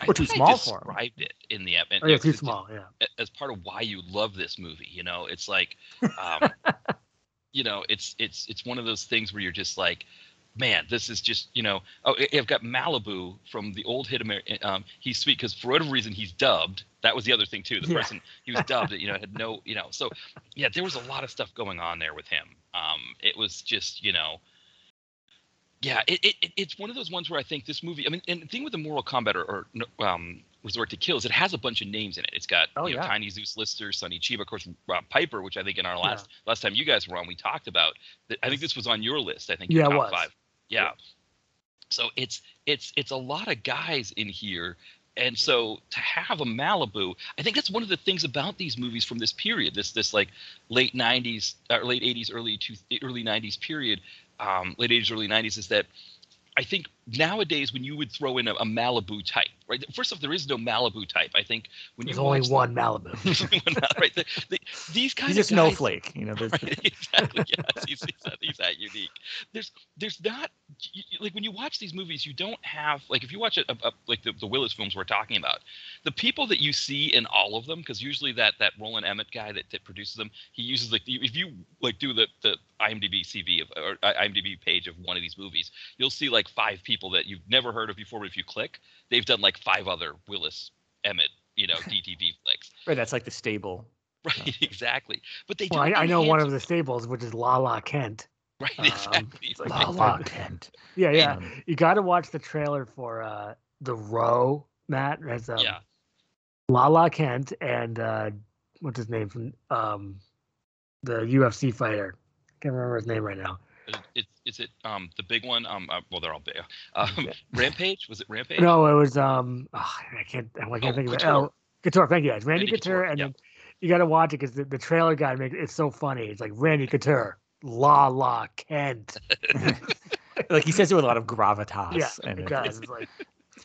I Or too small for 'em. described it in the ep- oh, yeah, too small. Yeah. as part of why you love this movie. You know, it's like, um, you know, it's it's it's one of those things where you're just like, man, this is just you know. Oh, I've got Malibu from the old hit. Amer- um, he's sweet because for whatever reason he's dubbed. That was the other thing too. The Yeah. person he was dubbed, you know, had no, you know. So yeah, there was a lot of stuff going on there with him. Um, it was just you know. Yeah, it, it, it- it's one of those ones where I think this movie. I mean, and the thing with the Mortal Kombat or, or um, Resort to Kills, it has a bunch of names in it. It's got Oh, you know, yeah. Tiny Zeus Lister, Sonny Chiba, of course, Roddy Piper, which I think in our last last time you guys were on, we talked about. I think this was on your list. I think Yeah, it was. five. Yeah. So it's it's it's a lot of guys in here. And so to have a Malibu, I think that's one of the things about these movies from this period, this this like late '90s, or late '80s, early two, early '90s period, um, late '80s, early '90s, is that I think nowadays when you would throw in a, a Malibu type, right? First off, there is no Malibu type. I think when There's you only the- one Malibu. right? The, the, these kind He's a of guys, snowflake. You know, there's, Right, exactly. Yes, he's, he's, that, he's that unique. There's, there's not you, like when you watch these movies, you don't have like if you watch a, a, a- like the, the Willis films we're talking about, the people that you see in all of them, because usually that that Roland Emmett guy that, that produces them, he uses like if you like do the the IMDb CV of or IMDb page of one of these movies, you'll see like five people that you've never heard of before. But if you click, they've done like five other Willis Emmett, you know, DTV flicks. right, that's like the stable. Right, exactly. But they well, I, I know one of the stables, which is La La Kent. Right, Um, exactly. it's like- La La Kent. Yeah, yeah. Um, You got to watch the trailer for uh the Row, Matt. Has um, yeah. La La Kent and uh what's his name from um the UFC fighter. Can't remember his name right now. Is it, is it um the big one? Um, uh, well, they're all big. Um, Yeah. Rampage was it Rampage? No, it was um oh, I can't I can't Oh, think of it. Couture. Oh, Couture. Thank you guys. Randy, Randy Couture, Couture, and yeah. then you got to watch it because the, the trailer guy makes it's so funny. It's like Randy Couture, La La Kent. like he says it with a lot of gravitas. yeah, and it it- does. It's like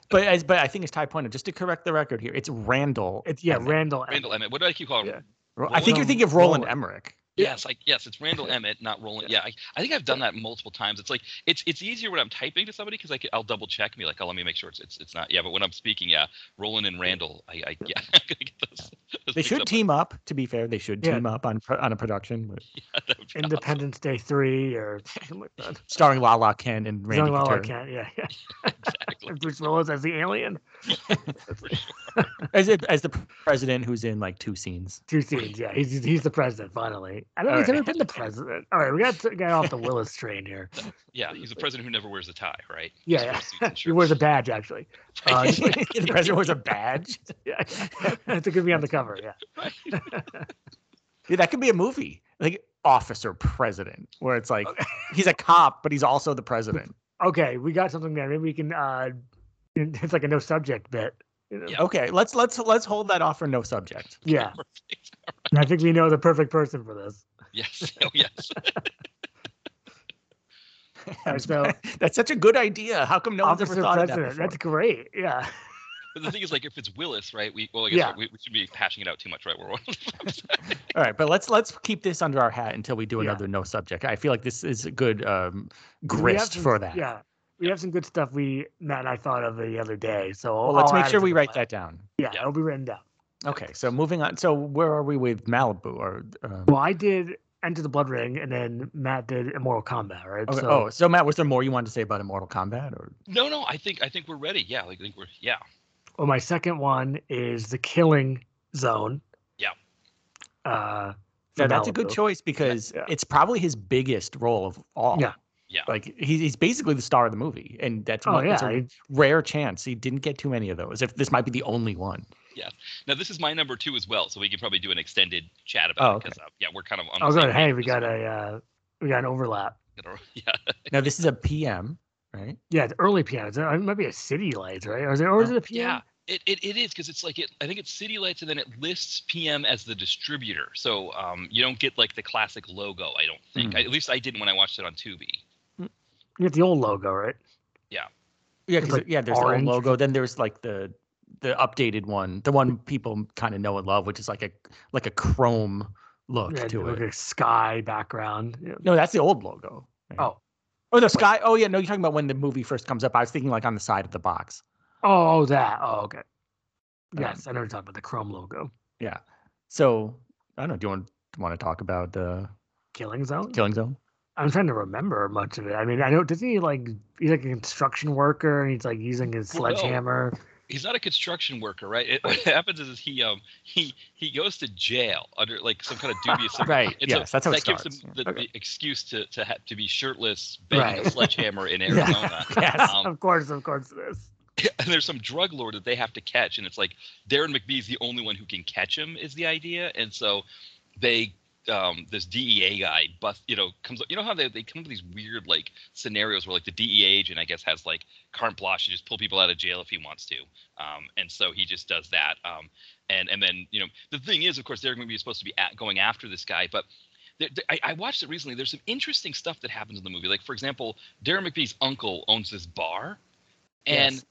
But as but I think as Ty pointed, just to correct the record here, it's Randall. it's yeah, Emmett. Randall. Randall Emmett. What do I keep calling? Yeah. him? Ro- I think you're thinking of Roland Roland. Emmerich. Yes, like yes, it's Randall Emmett, not Roland. Yeah, I, I think I've done that multiple times. It's like it's it's easier when I'm typing to somebody because I can, I'll double check me be like, oh, let me make sure it's it's, it's not. Yeah, but when I'm speaking, yeah, Roland and Randall, I, I yeah, get those. those They should up. team up. To be fair, they should Yeah. team up on on a production but Yeah, that would be awesome. Independence Day three or like starring La La Kent and Randy Young La La Couture. Kent. Yeah, yeah. exactly. exactly. Bruce Willis as the alien. For sure. As it, as the president who's in like two scenes. Two scenes. Yeah, he's he's the president finally. I don't know. He's All never right. been the president. All right, we got to get off the Willis train here. Yeah, he's the president who never wears a tie, right? Yeah, yeah. wears suits and he wears a badge actually. Uh, the president wears a badge. yeah, it's gonna be on the cover. Yeah. Right. Yeah, that could be a movie, like Officer President, where it's like he's a cop, but he's also the president. Okay, we got something there. Maybe we can. uh It's like a no subject bit. Yeah. Okay, let's let's let's hold that off for no subject. Yeah. Perfect. And I think we know the perfect person for this. Yes. Oh, yes. So That's such a good idea. How come no one's ever officer thought of that before? That's great. Yeah. But the thing is, like, if it's Willis, right? We well, I guess Yeah. we, we should be hashing it out too much, right? We're All right, but let's let's keep this under our hat until we do Yeah. another no subject. I feel like this is a good um, grist some- for that. Yeah. We have some good stuff we Matt and I thought of the other day. So Well, let's make sure we write plan. that down. Yeah, Yeah. it'll be written down. Okay, so moving on. So where are we with Malibu? Or um, Well, I did Enter the Blood Ring, and then Matt did Immortal Combat, right? okay, so, oh, so Matt, was there more you wanted to say about Immortal Combat? Or no, no. I think I think we're ready. Yeah, like, I think we're yeah. well, my second one is The Killing Zone. Yeah. Uh, yeah, for that's a good choice because Yeah. it's probably his biggest role of all. Yeah. Yeah. Like he's, he's basically the star of the movie, and that's Oh one, it's yeah, a I- rare chance. He didn't get too many of those. If this might be the only one. Now this is my number two as well, so we can probably do an extended chat Oh, about it okay. because uh, yeah, we're kind of on. oh the same good. Hey, we got this a uh, we got an overlap. Yeah. Now this is a PM, right? Yeah, it's early PM. It's, it might be a City Lights, right? Or is it, or is Oh, it a PM? Yeah, it, it, it is because it's like it. I think it's City Lights, and then it lists PM as the distributor. So um, you don't get like the classic logo. I don't think. Hmm. I, at least I didn't when I watched it on Tubi. You get the old logo, right? Yeah, Yeah, like yeah. There's the old logo. Then there's like the the updated one, the one people kind of know and love, which is like a like a chrome look Yeah, to like it. Like a sky background. Yeah. No, that's the old logo. right? Oh, oh, the sky. Oh, yeah. No, you're talking about when the movie first comes up. I was thinking like on the side of the box. oh, oh, that. Oh, okay. Um, Yes, I never you're about the Chrome logo. Yeah. So I don't know. Do you want want to talk about uh, Killing Zone. Killing Zone? I'm trying to remember much of it. I mean, I know doesn't he like he's like a construction worker and he's like using his Well, no. He's not a construction worker, right? It, what happens is he um he he goes to jail under like some kind of dubious. Right. And so yes, that's how it that gives him the, the excuse to to have to be shirtless, banging a sledgehammer in Arizona. Yes. Um, of course, of course it is. and there's some drug lord that they have to catch, and it's like Deron McBee's the only one who can catch him is the idea, and so they um this DEA guy bust you know comes up you know how they, they come up with these weird like scenarios where like the DEA agent I guess has like carte blanche to just pull people out of jail if he wants to um and so he just does that um and and then you know the thing is of course they're going to be supposed to be at, going after this guy but there, there- I, I watched it recently. There's some interesting stuff that happens in the movie. Like, for example, Deron McBee's uncle owns this bar, and Yes,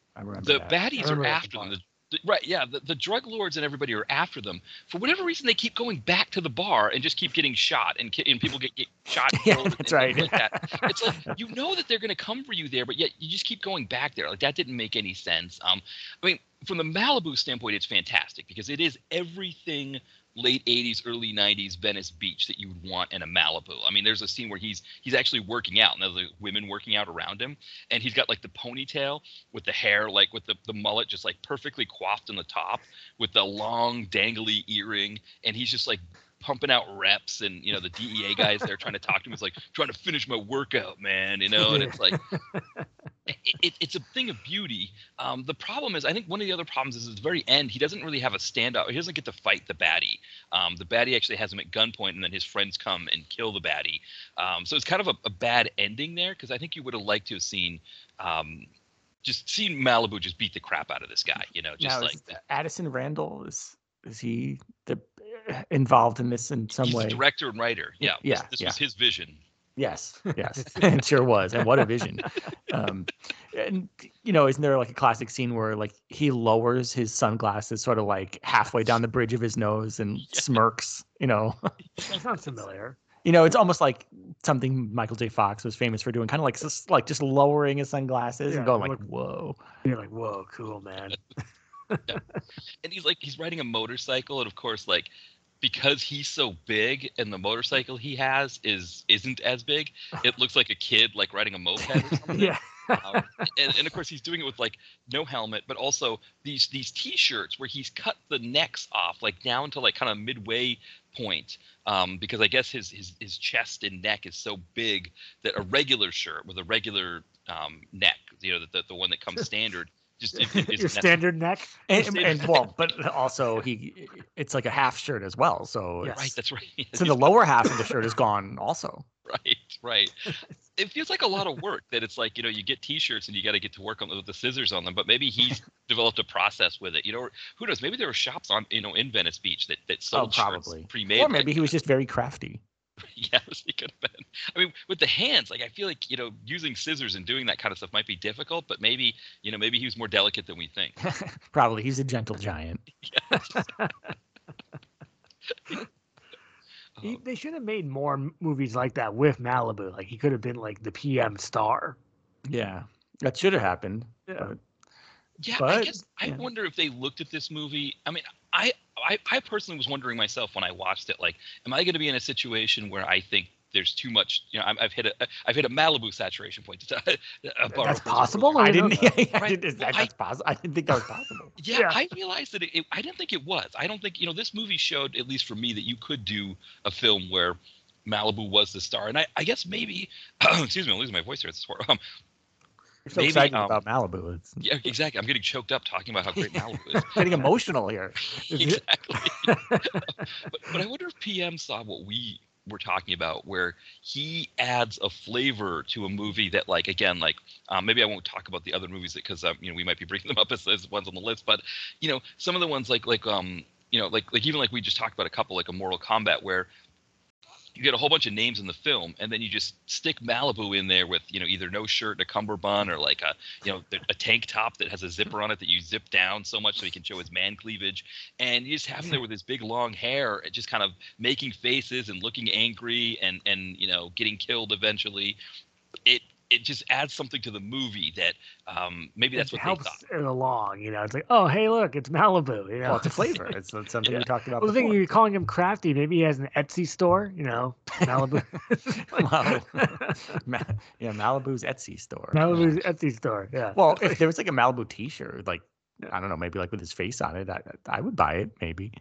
the that. baddies are after them. The, the- right, yeah, the, the drug lords and everybody are after them. For whatever reason, they keep going back to the bar and just keep getting shot, and, and people get, get shot. and Yeah, that's right. Like that. It's like you know that they're going to come for you there, but yet you just keep going back there. Like that didn't make any sense. Um, I mean, from the Malibu standpoint, it's fantastic because it is everything late 80s early 90s venice beach that you would want in a malibu. I mean there's a scene where he's he's actually working out and there's women working out around him and he's got like the ponytail with the hair like with the, the mullet just like perfectly coiffed in the top with the long dangly earring and he's just like pumping out reps and you know the dea guys there trying to talk to him. Is like trying to finish my workout man you know and it's like it, it, it's a thing of beauty. Um, the problem is, I think one of the other problems is at the very end, he doesn't really have a standout. He doesn't get to fight the baddie. Um, the baddie actually has him at gunpoint, and then his friends come and kill the baddie. Um, so it's kind of a, a bad ending there because I think you would have liked to have seen. Um, just seen Malibu just beat the crap out of this guy, you know, just now, like is Addison Randall is is he the involved in this in some he's way? director and writer. Yeah, Yeah, this, this yeah. was his vision. Yes, yes, it sure was, and what a vision! Um, and you know, isn't there like a classic scene where like he lowers his sunglasses, sort of like halfway down the bridge of his nose, and smirks? You know, That sounds familiar. you know, it's almost like something Michael J. Fox was famous for doing, kind of like just like just lowering his sunglasses Yeah, and going like, look- "Whoa!" You're like, whoa, cool, man. and he's like he's riding a motorcycle and of course like because he's so big and the motorcycle he has is isn't as big it looks like a kid like riding a moped or something yeah. um, and, and of course he's doing it with like no helmet, but also these these T-shirts where he's cut the necks off like down to like kind of midway point um, because I guess his, his his chest and neck is so big that a regular shirt with a regular um, neck, you know, the, the, the one that comes standard, just it, it Your standard neck. and, and well, but also he, it's like a half shirt as well. So Yes. right. That's right. so the lower half of the shirt is gone also. right, right. It feels like a lot of work that it's like you know you get T-shirts and you got to get to work on with the scissors on them, but maybe he's developed a process with it. You know, who knows? Maybe there were shops on you know in Venice Beach that that sold oh, shirts probably. pre-made. Or like maybe he was just very crafty. Yes, he could have been. I mean, with the hands, like I feel like you know, using scissors and doing that kind of stuff might be difficult, but maybe you know, maybe he was more delicate than we think. Probably he's a gentle giant. He, Um, they should have made more movies like that with Malibu. Like he could have been like the PM star. Yeah, that should have happened. Yeah. but- yeah, I but, guess I yeah. wonder if they looked at this movie. I mean, I, I I personally was wondering myself when I watched it, like, am I going to be in a situation where I think there's too much? You know, I'm, I've hit a I've hit a Malibu saturation point. To, uh, That's possible? I I didn't. don't know. I didn't, Well, that's possible. I didn't think that was possible. Yeah, Yeah. I realized that it, it- I didn't think it was. I don't think you know this movie showed, at least for me, that you could do a film where Malibu was the star, and I, I guess maybe, excuse me, I'm losing my voice here. It's hor- um, You're so Maybe, excited um, about Malibu. It's yeah, exactly. I'm getting choked up talking about how great Malibu is. getting emotional here. exactly. but, but I wonder if PM saw what we were talking about, where he adds a flavor to a movie that, like, again, like um, maybe I won't talk about the other movies because um, you know we might be bringing them up as, as ones on the list, but you know some of the ones like like um you know like like even like we just talked about a couple like a Mortal Kombat where you get a whole bunch of names in the film and then you just stick Malibu in there with you know either no shirt and a cummerbund or like a you know a tank top that has a zipper on it that you zip down so much so he can show his man cleavage. And you just have him there with his big long hair just kind of making faces and looking angry and and you know getting killed eventually. It it just adds something to the movie that um maybe that's it what they helps thought it along. You know, it's like, oh, hey, look, it's Malibu. You know, Well, it's a flavor. It's, it's something Yeah. we talked about. Well, the thing you're calling him crafty. Maybe he has an Etsy store. You know, Malibu. Wow. Ma- yeah, Malibu's Etsy store. Malibu's Etsy store. Yeah. Well, if there was like a Malibu T-shirt, like I don't know, maybe like with his face on it, I, I would buy it. Maybe.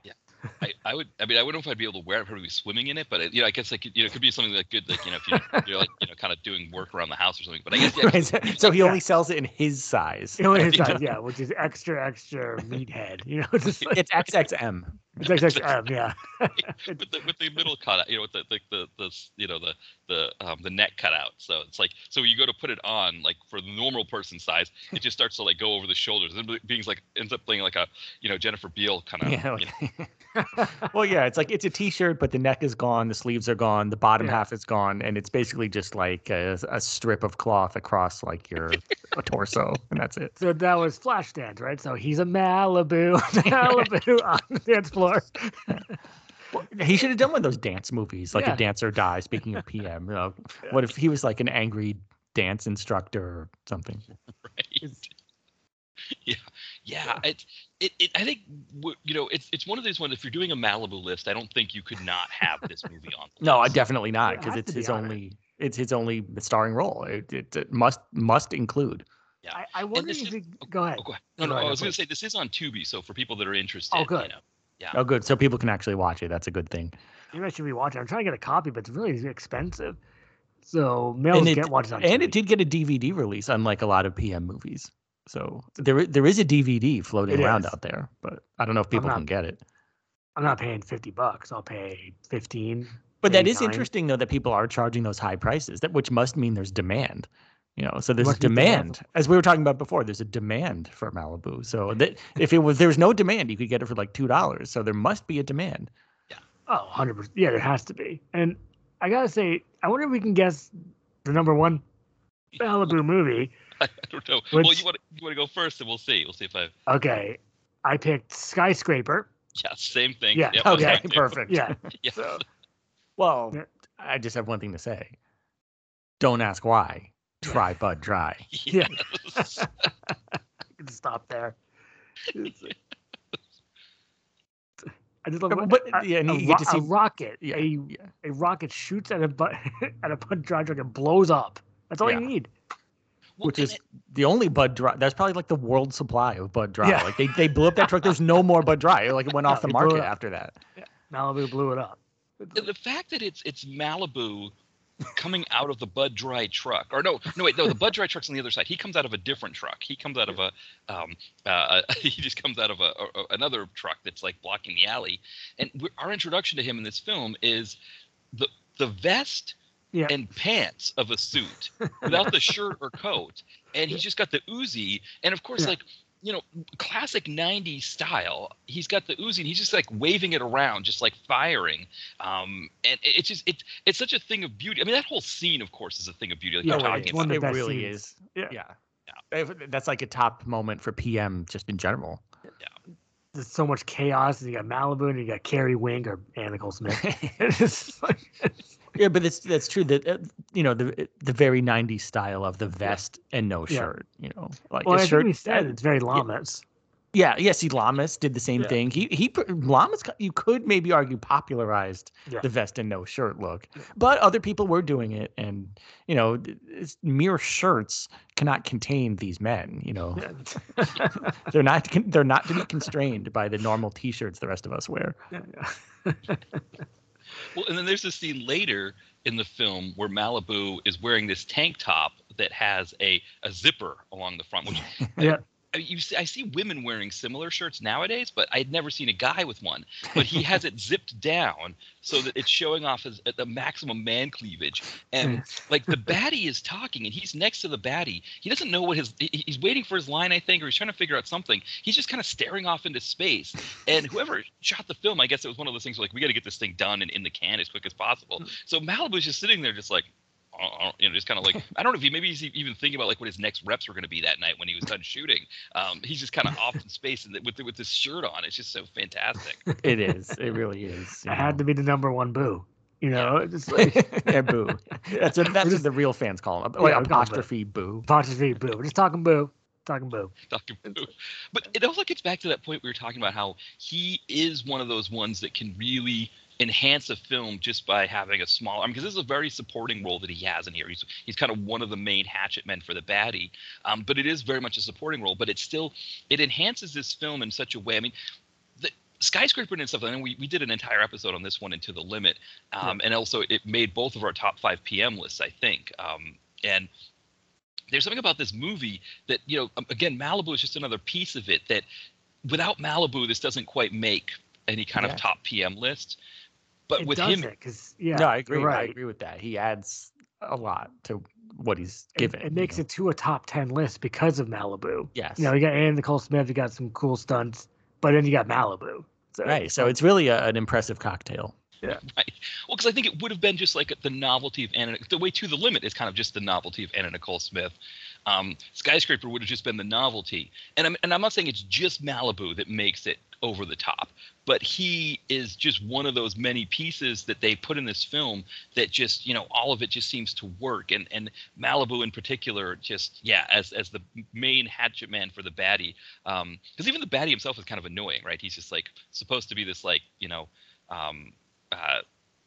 I, I would I mean I wouldn't know if I'd be able to wear it I'd be swimming in it but it, you know I guess like you know it could be something like good like you know if you're, you're like you know kind of doing work around the house or something but I guess yeah, Right, so, so he only sells it in his size. You know what his size, yeah, which is extra, extra meathead. You know, it's just like, It's XXM. It's XXM, yeah. with the with the middle cut out, you know, with the the the, the you know the the um, the neck cut out. So it's like so you go to put it on like for the normal person size, it just starts to like go over the shoulders. And being like ends up playing like a you know Jennifer Beal kind of. Yeah. you know, well, yeah, it's like it's a T-shirt, but the neck is gone, the sleeves are gone, the bottom Yeah. half is gone, and it's basically just like a, a strip of cloth across like your torso, and that's it. So that was Flashdance, right? So he's a Malibu, Malibu on the dance floor. Well, he should have done one of those dance movies, like Yeah. a Dance or Die. Speaking of PM, you know, what if he was like an angry dance instructor or something? right. Yeah, yeah. It, it, it, I think you know, it's it's one of those ones. If you're doing a Malibu list, I don't think you could not have this movie on. the No, I list. definitely not because has it's to be his on it. only it's his only starring role. It, it, it must must include. Yeah. I, I wonder this if is- you, oh, go ahead. Oh, go ahead. No, Go no. ahead, I was going to say this is on Tubi, so for people that are interested, Oh, good. You know, yeah. Oh, good. So people can actually watch it. That's a good thing. Maybe I should be watching. I'm trying to get a copy, but it's really expensive. So males and it, can't watch it on and TV. it did get a DVD release, unlike a lot of PM movies. So there there is a DVD floating It around is. out there, but I don't know if people not- can get it. I'm not paying 50 bucks. I'll pay 15. But that is nine. interesting though that people are charging those high prices. That which must mean there's demand. You know, so there's must be demand demand, as we were talking about before. There's a demand for Malibu. So that if it was there was no demand, you could get it for like two dollars. So there must be a demand. Yeah. Oh, 100%. Yeah, there has to be. And I got to say, I wonder if we can guess the number one Malibu movie. I don't know. Well, you want to you want to go first, and we'll see. We'll see if I. Okay. I picked Skyscraper. Yeah, same thing. Yeah, Yep, Okay, perfect. Yeah. Yeah. So, Well, I just have one thing to say. Don't ask why. Try Bud Dry. Yeah. Yes. I can stop there. I just love But- it. but, a, yeah, and a you ro- get to a see- rocket. Yeah, A, yeah. a rocket shoots at a bu- at a punch dry truck and blows up. That's all Yeah. you need. Well, which is it- the only Bud Dry. That's probably like the world supply of Bud Dry. Yeah. Like they, they blew up that truck. There's no more Bud Dry. Like it went No, off the they blew it market after that. Malibu blew it up. the the fact that it's it's Malibu coming out of the Bud Dry truck, or no, no wait, no, the Bud Dry truck's on the other side. He comes out of a different truck. He comes out of a, um, uh, he just comes out of a, a, another truck that's like blocking the alley. And our introduction to him in this film is the the vest Yeah. and pants of a suit without the shirt or coat, and he's just got the Uzi, and of course Yeah. like. You know, classic '90s style. He's got the Uzi, and he's just like waving it around, just like firing um, and it- it's just it, it's such a thing of beauty. I mean, that whole scene, of course, is a thing of beauty. Like Yeah, you're it talking is. One of about. the it really scenes. is. Yeah. Yeah. If- That's like a top moment for PM just in general. There's so much chaos. And you got Malibu and you got Carrie Wing or Anna Nicole Smith. it's just like, Yeah, but it's that's true. That uh, you know the the very '90s style of the vest and no Yeah. shirt. You know, like well, a I shirt. think we said it's very Lamas. Yeah, yeah. See, Lamas did the same Yeah. thing. He he pr- Lamas. You could maybe argue popularized Yeah. the vest and no shirt look, Yeah. but other people were doing it, and you know, it's, mere shirts cannot contain these men. You know, Yeah. they're not they're not to be constrained by the normal T-shirts the rest of us wear. Yeah, Well, and then there's this scene later in the film where Malibu is wearing this tank top that has a, a zipper along the front. Which Yeah. I, you see, I see women wearing similar shirts nowadays, but I had never seen a guy with one. But he has it zipped down so that it's showing off his at the maximum man cleavage. And like the baddie is talking and he's next to the baddie. He doesn't know what his he's waiting for his line i think or he's trying to figure out something. He's just kind of staring off into space. And whoever shot the film i guess it was one of those things where, like we got to get this thing done and in the can as quick as possible. Hmm. So malibu's just sitting there just like you know, just kind of like I don't know if he maybe he's even thinking about like what his next reps were going to be that night when he was done shooting. Um, he's just kind of off in space and with with this shirt on. It's just so fantastic. It is. It really is. I had to be the number one boo. You know, it's just like yeah, boo. That's what that's what the real fans call him. Yeah, Like we boo. apostrophe boo. apostrophe boo. We're just talking boo. Talking boo. Talking about- But it also gets back to that point we were talking about how he is one of those ones that can really enhance a film just by having a small. I mean, because this is a very supporting role that he has in here. He's he's kind of one of the main hatchet men for the baddie, um, but it is very much a supporting role. But it still it enhances this film in such a way. I mean, the skyscraper and stuff. I mean, we, we did an entire episode on this one into the limit, um, and also it made both of our top five PM lists, I think. Um, and there's something about this movie that you know um, again malibu is just another piece of it that without malibu this doesn't quite make any kind Yeah. of top pm list but it with does him because yeah, no, I you're agree. I agree with that. He adds a lot to what he's given. it makes it to a top ten list because of Malibu. Yes. You know, you got Anna Nicole Smith, you got some cool stunts, but then you got Malibu. So, right. So it's really a, an impressive cocktail. Yeah. Well because i think it would have been just like the novelty of anna the way to the limit is kind of just the novelty of anna nicole smith um, skyscraper would have just been the novelty and I'm, and I'm not saying it's just malibu that makes it over the top but he is just one of those many pieces that they put in this film that just you know all of it just seems to work and and malibu in particular just yeah as as the main hatchet man for the baddie um because even the baddie himself is kind of annoying right he's just like supposed to be this like you know um uh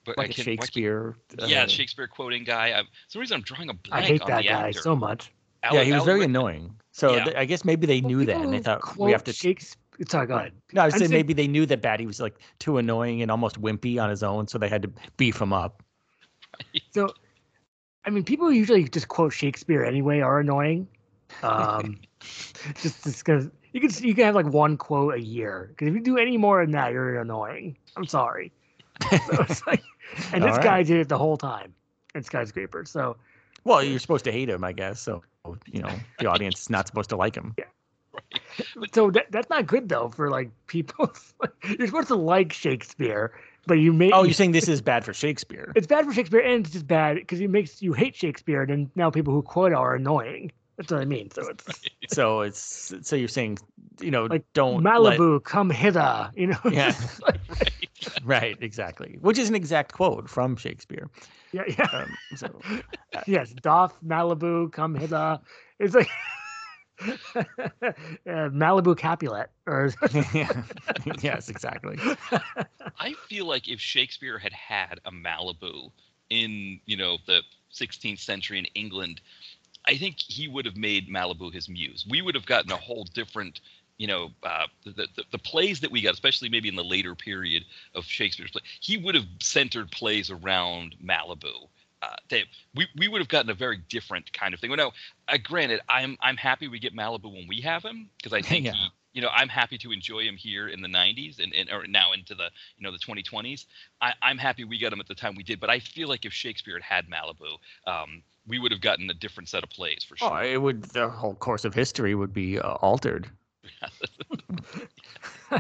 but Like a can't- why can't- Shakespeare. yeah, uh, Shakespeare quoting guy. I, some reason, I'm drawing a blank I hate on that the guy actor. so much. Alan- yeah, he was Alan very Rick- annoying. So Yeah. th- I guess maybe they Well, knew that, and they thought we have to. quote Shakespeare. Sorry, go ahead. No, I was I'm saying saying- maybe they knew that Batty was like too annoying and almost wimpy on his own, so they had to beef him up. So, I mean, people who usually just quote Shakespeare anyway are annoying. Um, just because you can you can have like one quote a year. Because if you do any more than that, you're annoying. I'm sorry. So like, and All this right. guy did it the whole time in Skyscraper. So Well, you're supposed to hate him, I guess. So you know the audience is not supposed to like him. Yeah. So that, that's not good though for like people. you're supposed to like Shakespeare, but you make Oh, you're saying this is bad for Shakespeare? it's bad for Shakespeare and it's just bad because it makes you hate Shakespeare. And now people who quote are annoying. That's what I mean. So it's So it's so you're saying you know Like, don't let- Malibu, come hither. You know. Yeah. like- right exactly, which is an exact quote from Shakespeare. yeah, yeah. Um, so yes, doff Malibu, come hither. It's like uh, Malibu Capulet, or yeah. yes, exactly. I feel like if Shakespeare had had a Malibu in you know the 16th century in England, I think he would have made Malibu his muse. We would have gotten a whole different, you know, uh, the, the the plays that we got, especially maybe in the later period of Shakespeare's play. He would have centered plays around Malibu. Uh, they, we we would have gotten a very different kind of thing. Well, no, uh, granted, I'm I'm happy we get Malibu when we have him because I think Yeah. he, you know, I'm happy to enjoy him here in the 90s and, and or now into the you know the 2020s. I, I'm happy we got him at the time we did, but I feel like if Shakespeare had had Malibu, um, we would have gotten a different set of plays for sure. Oh, it would. The whole course of history would be uh, altered.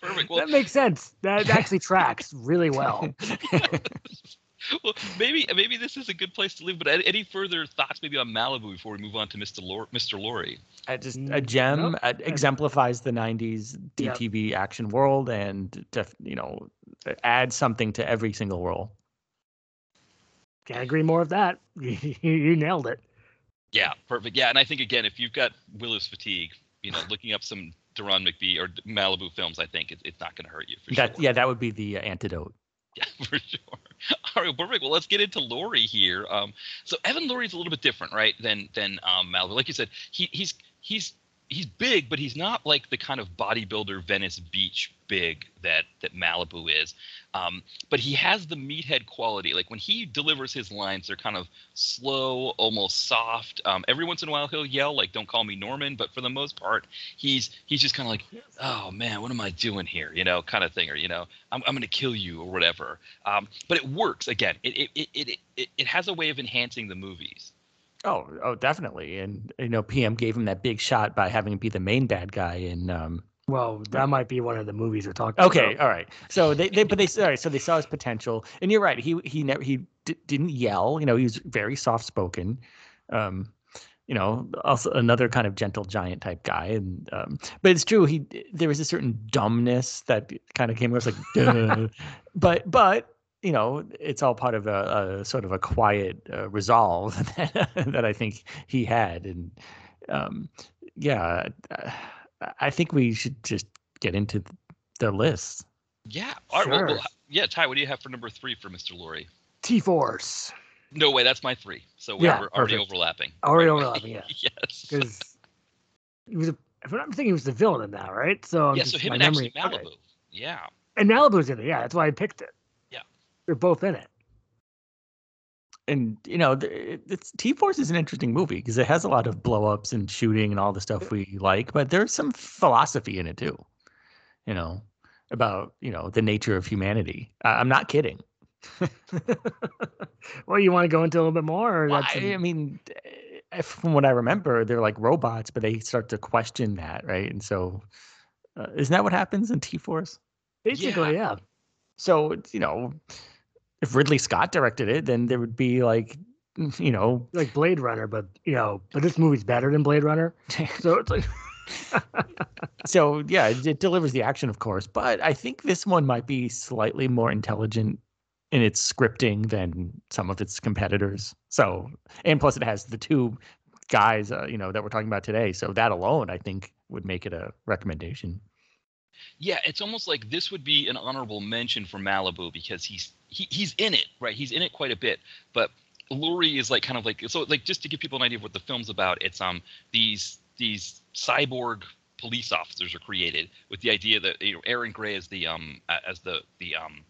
Perfect. Well, that makes sense. That actually tracks really well. well, maybe maybe this is a good place to leave. But any any further thoughts, maybe on Malibu before we move on to Mr. Lor- Mr. Lurie? I just a Mm, gem nope. uh, exemplifies the '90s Yep. DTV action world, and to you know add something to every single role. Can't agree more of that. You, you nailed it. Yeah, perfect. Yeah, and I think again, if you've got Willis fatigue, you know, looking up some Deron McBee or Malibu films, I think it, it's not going to hurt you for That sure. yeah, that would be the uh, antidote. Yeah, for sure. All right, perfect. Well, let's get into Lurie here. Um, so Evan Lurie's a little bit different, right, than than um, Malibu. Like you said, he he's he's he's big, but he's not like the kind of bodybuilder Venice Beach big that that Malibu is. Um, but he has the meathead quality. Like when he delivers his lines, they're kind of slow, almost soft. Um, every once in a while, he'll yell like "Don't call me Norman," but for the most part, he's he's just kind of like, "Oh man, what am I doing here?" You know, kind of thing, or you know, "I'm I'm to kill you" or whatever. Um, but it works. Again, it, it it it it has a way of enhancing the movies. Oh, oh, definitely. And you know, PM gave him that big shot by having him be the main bad guy in. Um, Well, that might be one of the movies we're talking about. okay, about. all right. So they, they, but they, all right. So they saw his potential, and you're right. He, he never, he d- didn't yell. You know, he was very soft spoken. Um, you know, also another kind of gentle giant type guy. And um, but it's true. He there was a certain dumbness that kind of came across like, but but you know, it's all part of a, a sort of a quiet uh, resolve that, that I think he had. And um, yeah, uh, I think we should just get into the list. Yeah. All right. Well, well, yeah, Ty, what do you have for number three for Mr. Lurie? T Force. No way, that's my three. So we're, Yeah, we're already overlapping. Already Right overlapping, yeah. yes. Because he was a, if I'm thinking he was the villain in that, right? So I'm Yeah. just- So him my and actually memory- Malibu. okay. Yeah. And Malibu's in it. Yeah, that's why I picked it. Yeah. They're both in it. And you know, it's T Force is an interesting movie because it has a lot of blow ups and shooting and all the stuff we like, but there's some philosophy in it too. You know, about you know the nature of humanity. I, I'm not kidding. well, you want to go into a little bit more? Or Well, I, I mean, eh, from what I remember, they're like robots, but they start to question that, right? And so, uh, isn't that what happens in T Force? basically, yeah. So it's, you know, if Ridley Scott directed it, then there would be like, you know, Like Blade Runner, but you know, but this movie's better than Blade Runner. So it's like, so yeah, it, it delivers the action, of course, but I think this one might be slightly more intelligent in its scripting than some of its competitors. So, and plus, it has the two guys, uh, you know, that we're talking about today. So that alone, I think, would make it a recommendation. Yeah, it's almost like this would be an honorable mention for Malibu because he's he, he's in it, right? He's in it quite a bit. But Lurie is like kind of like so like just to give people an idea of what the film's about, it's um these these cyborg police officers are created with the idea that you know Erin Gray as the um as the the um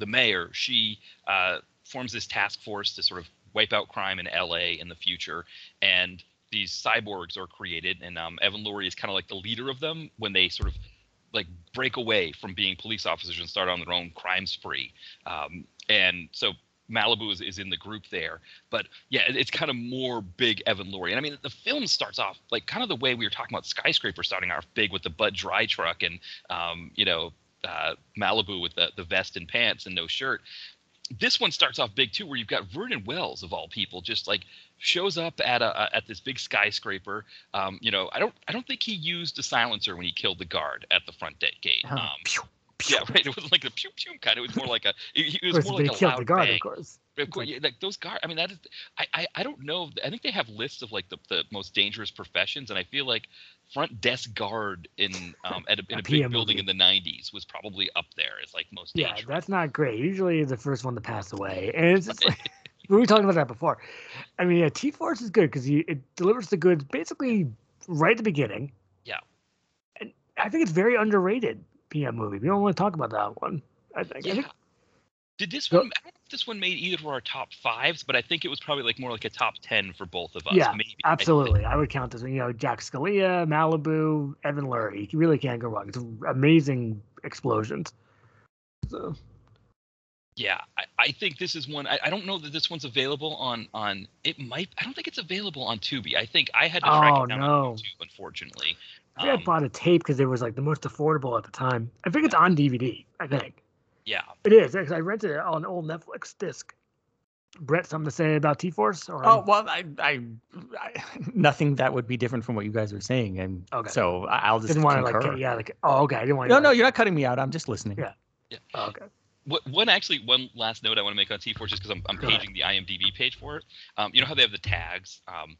the mayor, she uh, forms this task force to sort of wipe out crime in LA in the future and these cyborgs are created and um, Evan Lurie is kind of like the leader of them when they sort of like break away from being police officers and start on their own crime spree. Um, and so Malibu is, is in the group there. But yeah, it- it's kind of more big Evan Lurie. And I mean, the film starts off like kind of the way we were talking about Skyscraper starting off big with the Bud Dry truck and, um, you know, uh, Malibu with the, the vest and pants and no shirt. This one starts off big too, where you've got Vernon Wells of all people, just like shows up at a, at this big skyscraper. Um, you know, I don't I don't think he used a silencer when he killed the guard at the front gate. gate. Huh. Um, Pew, yeah, right. It wasn't like a pew pew kind. It was more like a. It, it of was course, more like a killed loud the guard, bang. of course. Of course, like- like those guards. I mean, that is. I, I I don't know. I think they have lists of like the, the most dangerous professions, and I feel like front desk guard in um at a, in A a big PM building movie. in the '90s was probably up there as like most Yeah, dangerous. that's not great. Usually, the first one to pass away, and it's just like, we were talking about that before. I mean, yeah, T Force is good because it delivers the goods basically right at the beginning. Yeah. And I think it's very underrated PM movie. We don't want to talk about that one. I think. I Yeah. think Did this one? I don't know if this one made either of our top fives, but I think it was probably like more like a top ten for both of us. Yeah, maybe. Absolutely. I would count this one. You know, Jack Scalia, Malibu, Evan Lurie. You really can't go wrong. It's amazing explosions. So Yeah, I, I think this is one. I, I don't know that this one's available on on. It might. I don't think it's available on Tubi. I think I had to track Oh, it down no. on YouTube, unfortunately. I think I Um, bought a tape because it was like the most affordable at the time. I think it's on DVD. I think yeah, it is. Actually, I rented it on old Netflix disc. Brett, something to say about T Force? Oh well, I, I, I, nothing that would be different from what you guys are saying, and Okay. so I- I'll just didn't want to concur. like yeah like oh okay I didn't want no, no, you're not cutting me out. I'm just listening. Yeah. oh, okay What, one actually, one last note I want to make on T Force just because I'm, I'm paging the IMDb page for it. Um, you know how they have the tags? Um,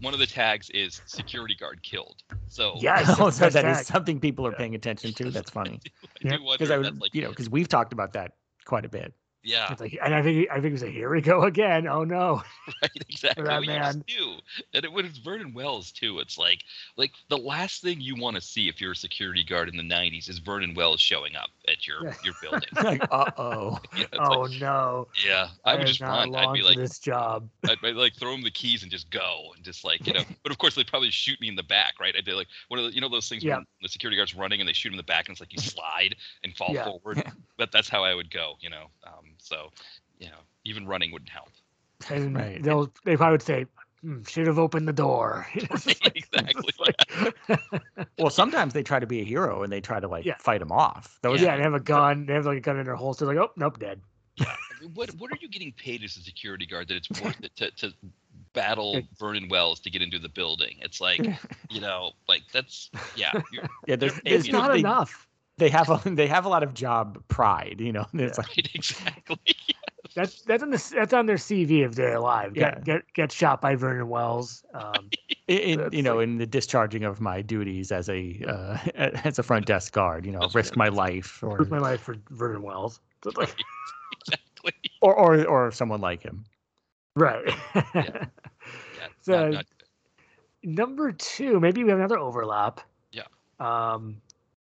one of the tags is security guard killed. So yes Oh, that's so that best is something people are paying attention to. That's funny I Yep. do wonder because I that's would, like, you know, because we've talked about that quite a bit. yeah, It's like, and I think I think it was a here we go again. Oh no! right, exactly. that We man. just. And it was Vernon Wells too. It's like, like the last thing you want to see if you're a security guard in the '90s is Vernon Wells showing up at your your building. like, uh oh. You know, Oh like, no! yeah, I would just run. I'd be like, this job. I'd, I'd like throw him the keys and just go and just like you know. But of course they'd probably shoot me in the back, right? I did like one of the you know those things Yeah. the security guard's running and they shoot him in the back and it's like you slide and fall Yeah. forward. But that's how I would go, you know. Um, so you know, even running wouldn't help. And Right. they'll they probably would say, hmm, "Should have opened the door." Like- exactly. like- Well, sometimes they try to be a hero and they try to like Yeah. fight him off. Those, yeah, they have a gun. They have like a gun in their holster. Like, oh nope, dead. What what are you getting paid as a security guard that it's worth it to, to battle Vernon Wells to get into the building? It's like you know, like that's yeah. You're, yeah. There's, It's there's It's not they, enough. They have a, they have a lot of job pride. You know, it's like right, exactly. That's that's on the that's on their CV if they're alive. Get Yeah. get get shot by Vernon Wells. Um, in, you know like- in the discharging of my duties as a uh, as a front desk guard. You know, risk my life or Lose my life for Vernon Wells. Like, exactly. or or or someone like him. right. Yeah, So not- not- number two, maybe we have another overlap. Yeah. Um,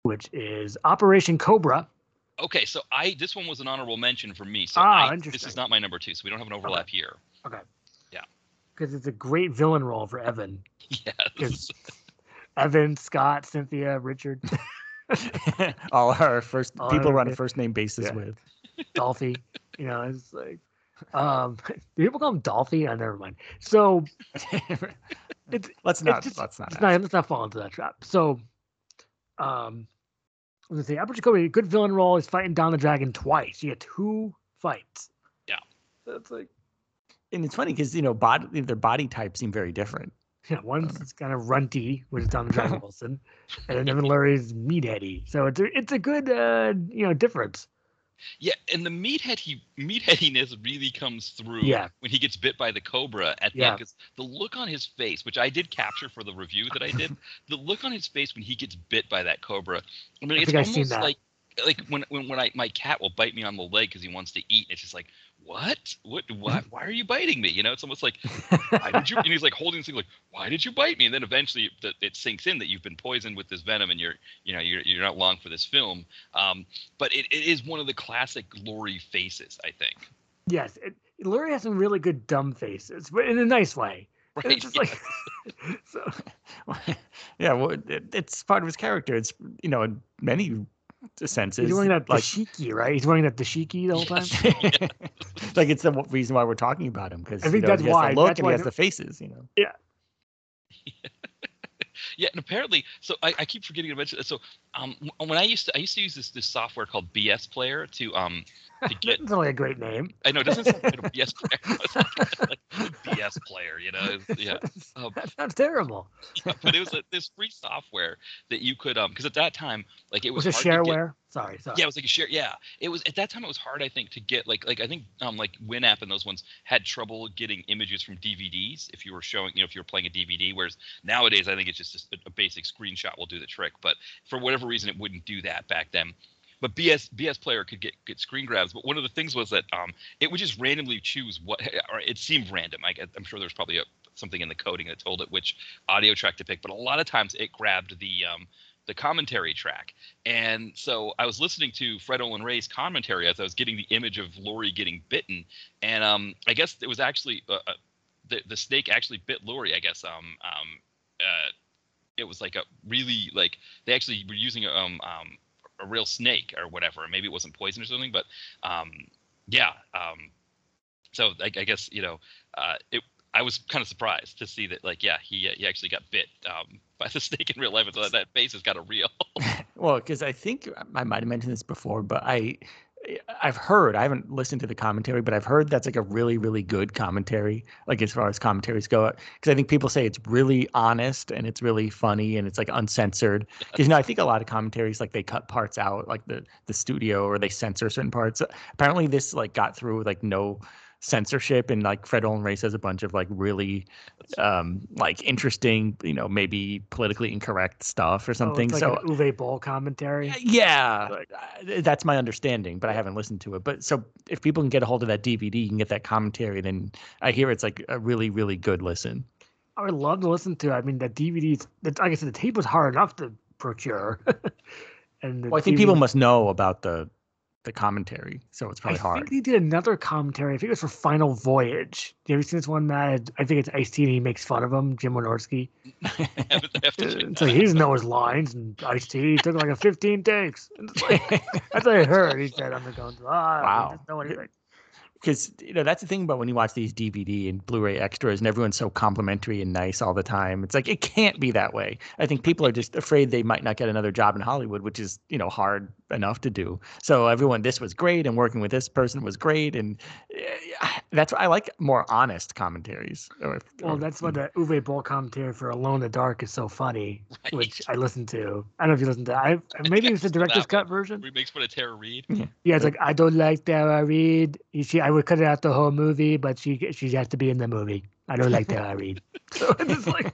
which is Operation Cobra. Okay, so I this one was an honorable mention for me. So Ah, I, this is not my number two, so we don't have an overlap here. Okay. Yeah. Because it's a great villain role for Evan. Yes. Evan, Scott, Cynthia, Richard, All our first All people our- we're on a first name basis yeah. with. Dolphy. You know, it's like, um, do people call him Dolphy? Oh, never mind. So it's let's not just- let's not. let's not let's not fall into that trap. So, um, I was gonna say Operation Cobra, good villain role. He's fighting Don the Dragon twice. You get two fights. Yeah. That's like and it's funny because you know body their body types seem very different. Yeah, one's kind of runty, which is Don the Dragon Wilson, and then Evan Lurie's meatheady. So it's a, it's a good uh, you know difference. Yeah, and the meathead he meatheadiness really comes through Yeah. when he gets bit by the cobra at the Yeah. Because the look on his face, which I did capture for the review that I did, the look on his face when he gets bit by that cobra. I mean, I it's think I've seen almost like like when when when I my cat will bite me on the leg because he wants to eat. It's just like what what what why are you biting me? You know, it's almost like why did you? And he's like holding this thing like why did you bite me? And then eventually it, it sinks in that you've been poisoned with this venom and you're you know you're you're not long for this film. Um, but it, it is one of the classic Lurie faces, I think. yes, it, Lurie has some really good dumb faces, but in a nice way. Right? It's just like so. yeah, well, it, it's part of his character. It's you know in many senses He's wearing that like dashiki, right? He's wearing that dashiki the whole time. like it's the reason why we're talking about him because I think know, that's he has why- the look that's and why he has the- the faces. You know, Yeah, yeah, and apparently, so I, I keep forgetting to mention. That so, um, when I used to, I used to use this this software called BS Player to um to get. That's only a great name. I know it doesn't sound like a BS Player, like BS Player, you know? Yeah, um, that sounds terrible. but it was a, this free software that you could um because at that time like it was, Was it hard to get- shareware? Sorry, sorry. Yeah, it was like a share. Yeah, it was at that time. It was hard, I think, to get like like I think um like Winamp and those ones had trouble getting images from DVDs if you were showing you know if you were playing a DVD. Whereas nowadays, I think it's just a, a basic screenshot will do the trick. But for whatever reason, it wouldn't do that back then. But BS BS player could get get screen grabs. But one of the things was that um, it would just randomly choose what, or it seemed random. I, I'm sure there's probably a, something in the coding that told it which audio track to pick, but a lot of times it grabbed the um, the commentary track. And so I was listening to Fred Olen Ray's commentary as I was getting the image of Lurie getting bitten, and um, I guess it was actually uh, uh, the the snake actually bit Lurie. I guess um um uh, it was like a really like they actually were using um um a real snake or whatever. Maybe it wasn't poison or something, but um yeah um so I, I guess you know uh, it I was kind of surprised to see that, like, yeah, he he actually got bit um, by the snake in real life, so that face has got a real. well, because I think I might have mentioned this before, but I I've heard I haven't listened to the commentary, but I've heard that's like a really really good commentary, like as far as commentaries go. Because I think people say it's really honest and it's really funny and it's like uncensored. Because you know I think a lot of commentaries like they cut parts out, like the the studio or they censor certain parts. Apparently this like got through with like no censorship and like Fred Olen Ray says a bunch of like really um like interesting, you know, maybe politically incorrect stuff or Oh, something. it's like so an Uwe Boll commentary. yeah, uh, that's my understanding, but I haven't listened to it. But so if people can get a hold of that DVD, you can get that commentary. Then I hear it's like a really, really good listen. I would love to listen to. it. I mean, the DVDs. Like I said, the tape was hard enough to procure. and the Well, I think people must know about the the commentary, so it's probably I hard. think they did another commentary. I think it was for Final Voyage. You ever seen this one, Matt? I think it's Ice T and he makes fun of him, Jim Wynorski. I have to- I have to check It's that like he doesn't know his lines, and Ice T took like a 15 takes. And it's that's what I heard. He said I'm going, ah, Wow. He doesn't know anything. Because you know that's the thing about when you watch these DVD and Blu-ray extras, and everyone's so complimentary and nice all the time. It's like it can't be that way. I think people are just afraid they might not get another job in Hollywood, which is you know hard enough to do. So everyone, this was great, and working with this person was great, and eh, that's why I like more honest commentaries. Or, Well, or- that's what the Uwe Boll commentary for Alone in the Dark is so funny, which I listened to. I don't know if you listened to. I maybe it's the listened to that director's cut one. version. Where he makes fun of Tara Reid. Yeah, it's like I don't like Tara Reid. She, I would cut it out the whole movie, but she she has to be in the movie. I don't like Tara Reid. So it's like,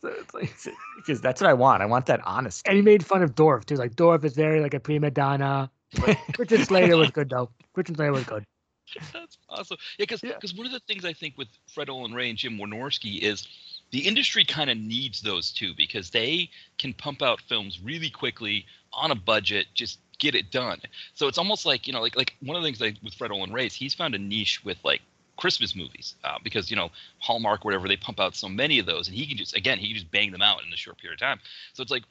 so it's like, because that's what I want. I want that honesty. and he made fun of Dorff too. Like Dorff is very like a prima donna. Richard Slater was good though. Richard Slater was good. That's awesome. Yeah, because Yeah. one of the things I think with Fred Olen Ray and Jim Wynorski is the industry kind of needs those two because they can pump out films really quickly on a budget, just get it done. So it's almost like you know, like like one of the things like with Fred Olen Ray is he's found a niche with like Christmas movies uh, because you know Hallmark, whatever, they pump out so many of those, and he can just again he can just bang them out in a short period of time. So it's like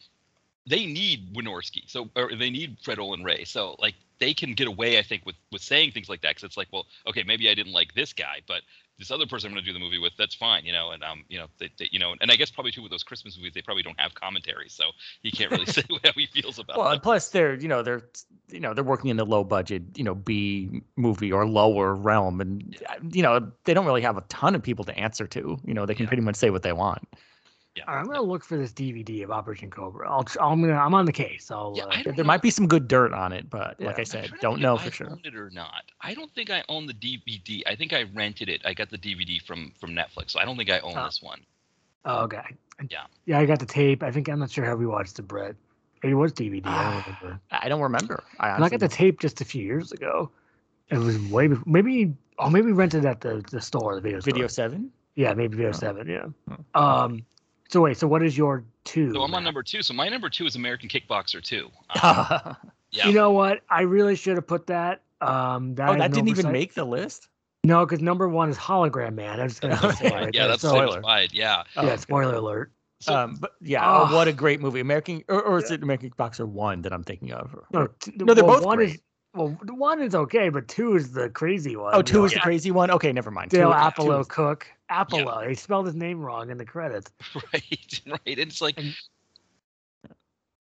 they need Wynorski, so or they need Fred Olen Ray, so like they can get away, I think, with with saying things like that because it's like, well, okay, maybe I didn't like this guy, but this other person I'm going to do the movie with, that's fine, you know, and um, you know, they, they, you know, and I guess probably too with those Christmas movies, they probably don't have commentary, so he can't really say how he feels about Well, them. and plus they're you know they're you know they're working in the low budget you know B movie or lower realm, and you know they don't really have a ton of people to answer to. You know they can Yeah. pretty much say what they want. Yeah, right, I'm gonna look for this DVD of Operation Cobra. I'll, I'm gonna, I'm on the case. I'll, Yeah, uh, There know. might be some good dirt on it, but like Yeah. I I'm said, don't know for I sure. own it or not. I don't think I own the DVD. I think I rented it. I got the DVD from from Netflix, so I don't think I own Oh. this one. oh, okay. Yeah. Yeah, I got the tape. I think I'm not sure how we watched it, Brett. It was DVD. I don't remember. I don't remember. I, I got the tape just a few years ago. It was way before. Maybe. Oh, maybe rented it at the the store, the video store. video seven. Yeah, maybe video Oh. seven. Yeah. Oh. Um. So wait. So what is your two? So I'm on number two. So my number two is American Kickboxer 2. Um, yeah. You know what? I really should have put that. Um. That oh, that didn't no even make the list. No, because number one is hologram man. I was just gonna Okay. say right yeah, there. that's so, spoiler. spoiler. Yeah. Oh, yeah. okay. Spoiler alert. So um, but yeah, Oh. oh, what a great movie, American, or, or is it American Kickboxer one that I'm thinking of? Or- No, t- No, they're well, both one great. Is, well, one is okay, but two is the crazy one. oh, two you is know. the crazy one. Okay, never mind. Dale Two- two Apollo is- Cook. Apollo. They spelled his name wrong in the credits. right, right. It's like, And-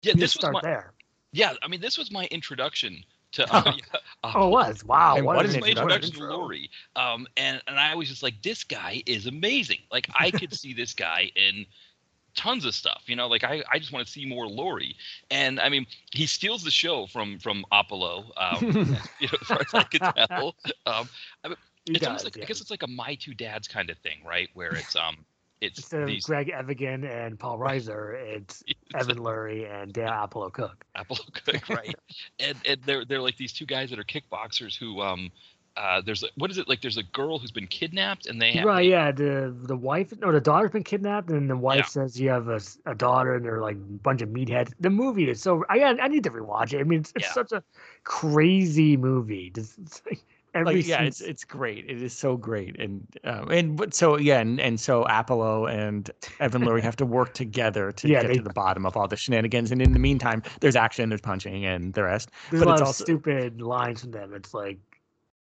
yeah, this just was start my there. yeah. I mean, this was my introduction to. Uh, yeah, uh, Oh, it was. Wow. And what what an this an was my introduction. introduction to Lurie. Um, and and I was just like, this guy is amazing. Like I could see this guy in tons of stuff. You know, like I, I just want to see more Lurie. And I mean, he steals the show from from Apollo. Um, you know, as far as I could tell. Um, He it's does, almost like I guess it's like a my two dads kind of thing, right? Where it's um it's Instead of Greg Evigan and Paul Reiser, it's Evan Lurie and Dan Apollo Cook. Apollo Cook, right? and and they're they're like these two guys that are kickboxers who um uh there's a, what is it like? There's a girl who's been kidnapped and they have Right, yeah. The the wife no, the daughter's been kidnapped, and the wife Yeah. says you have a, a daughter, and they're like a bunch of meatheads. The movie is so I I need to rewatch it. I mean, it's, it's Yeah. such a crazy movie. Just, it's like every like yeah it's it's great it is so great and um, and but so yeah and, and so apollo and evan lurie have to work together to Yeah, get they- to the bottom of all the shenanigans and in the meantime there's action there's punching and the rest there's a lot it's of also stupid lines from them. It's like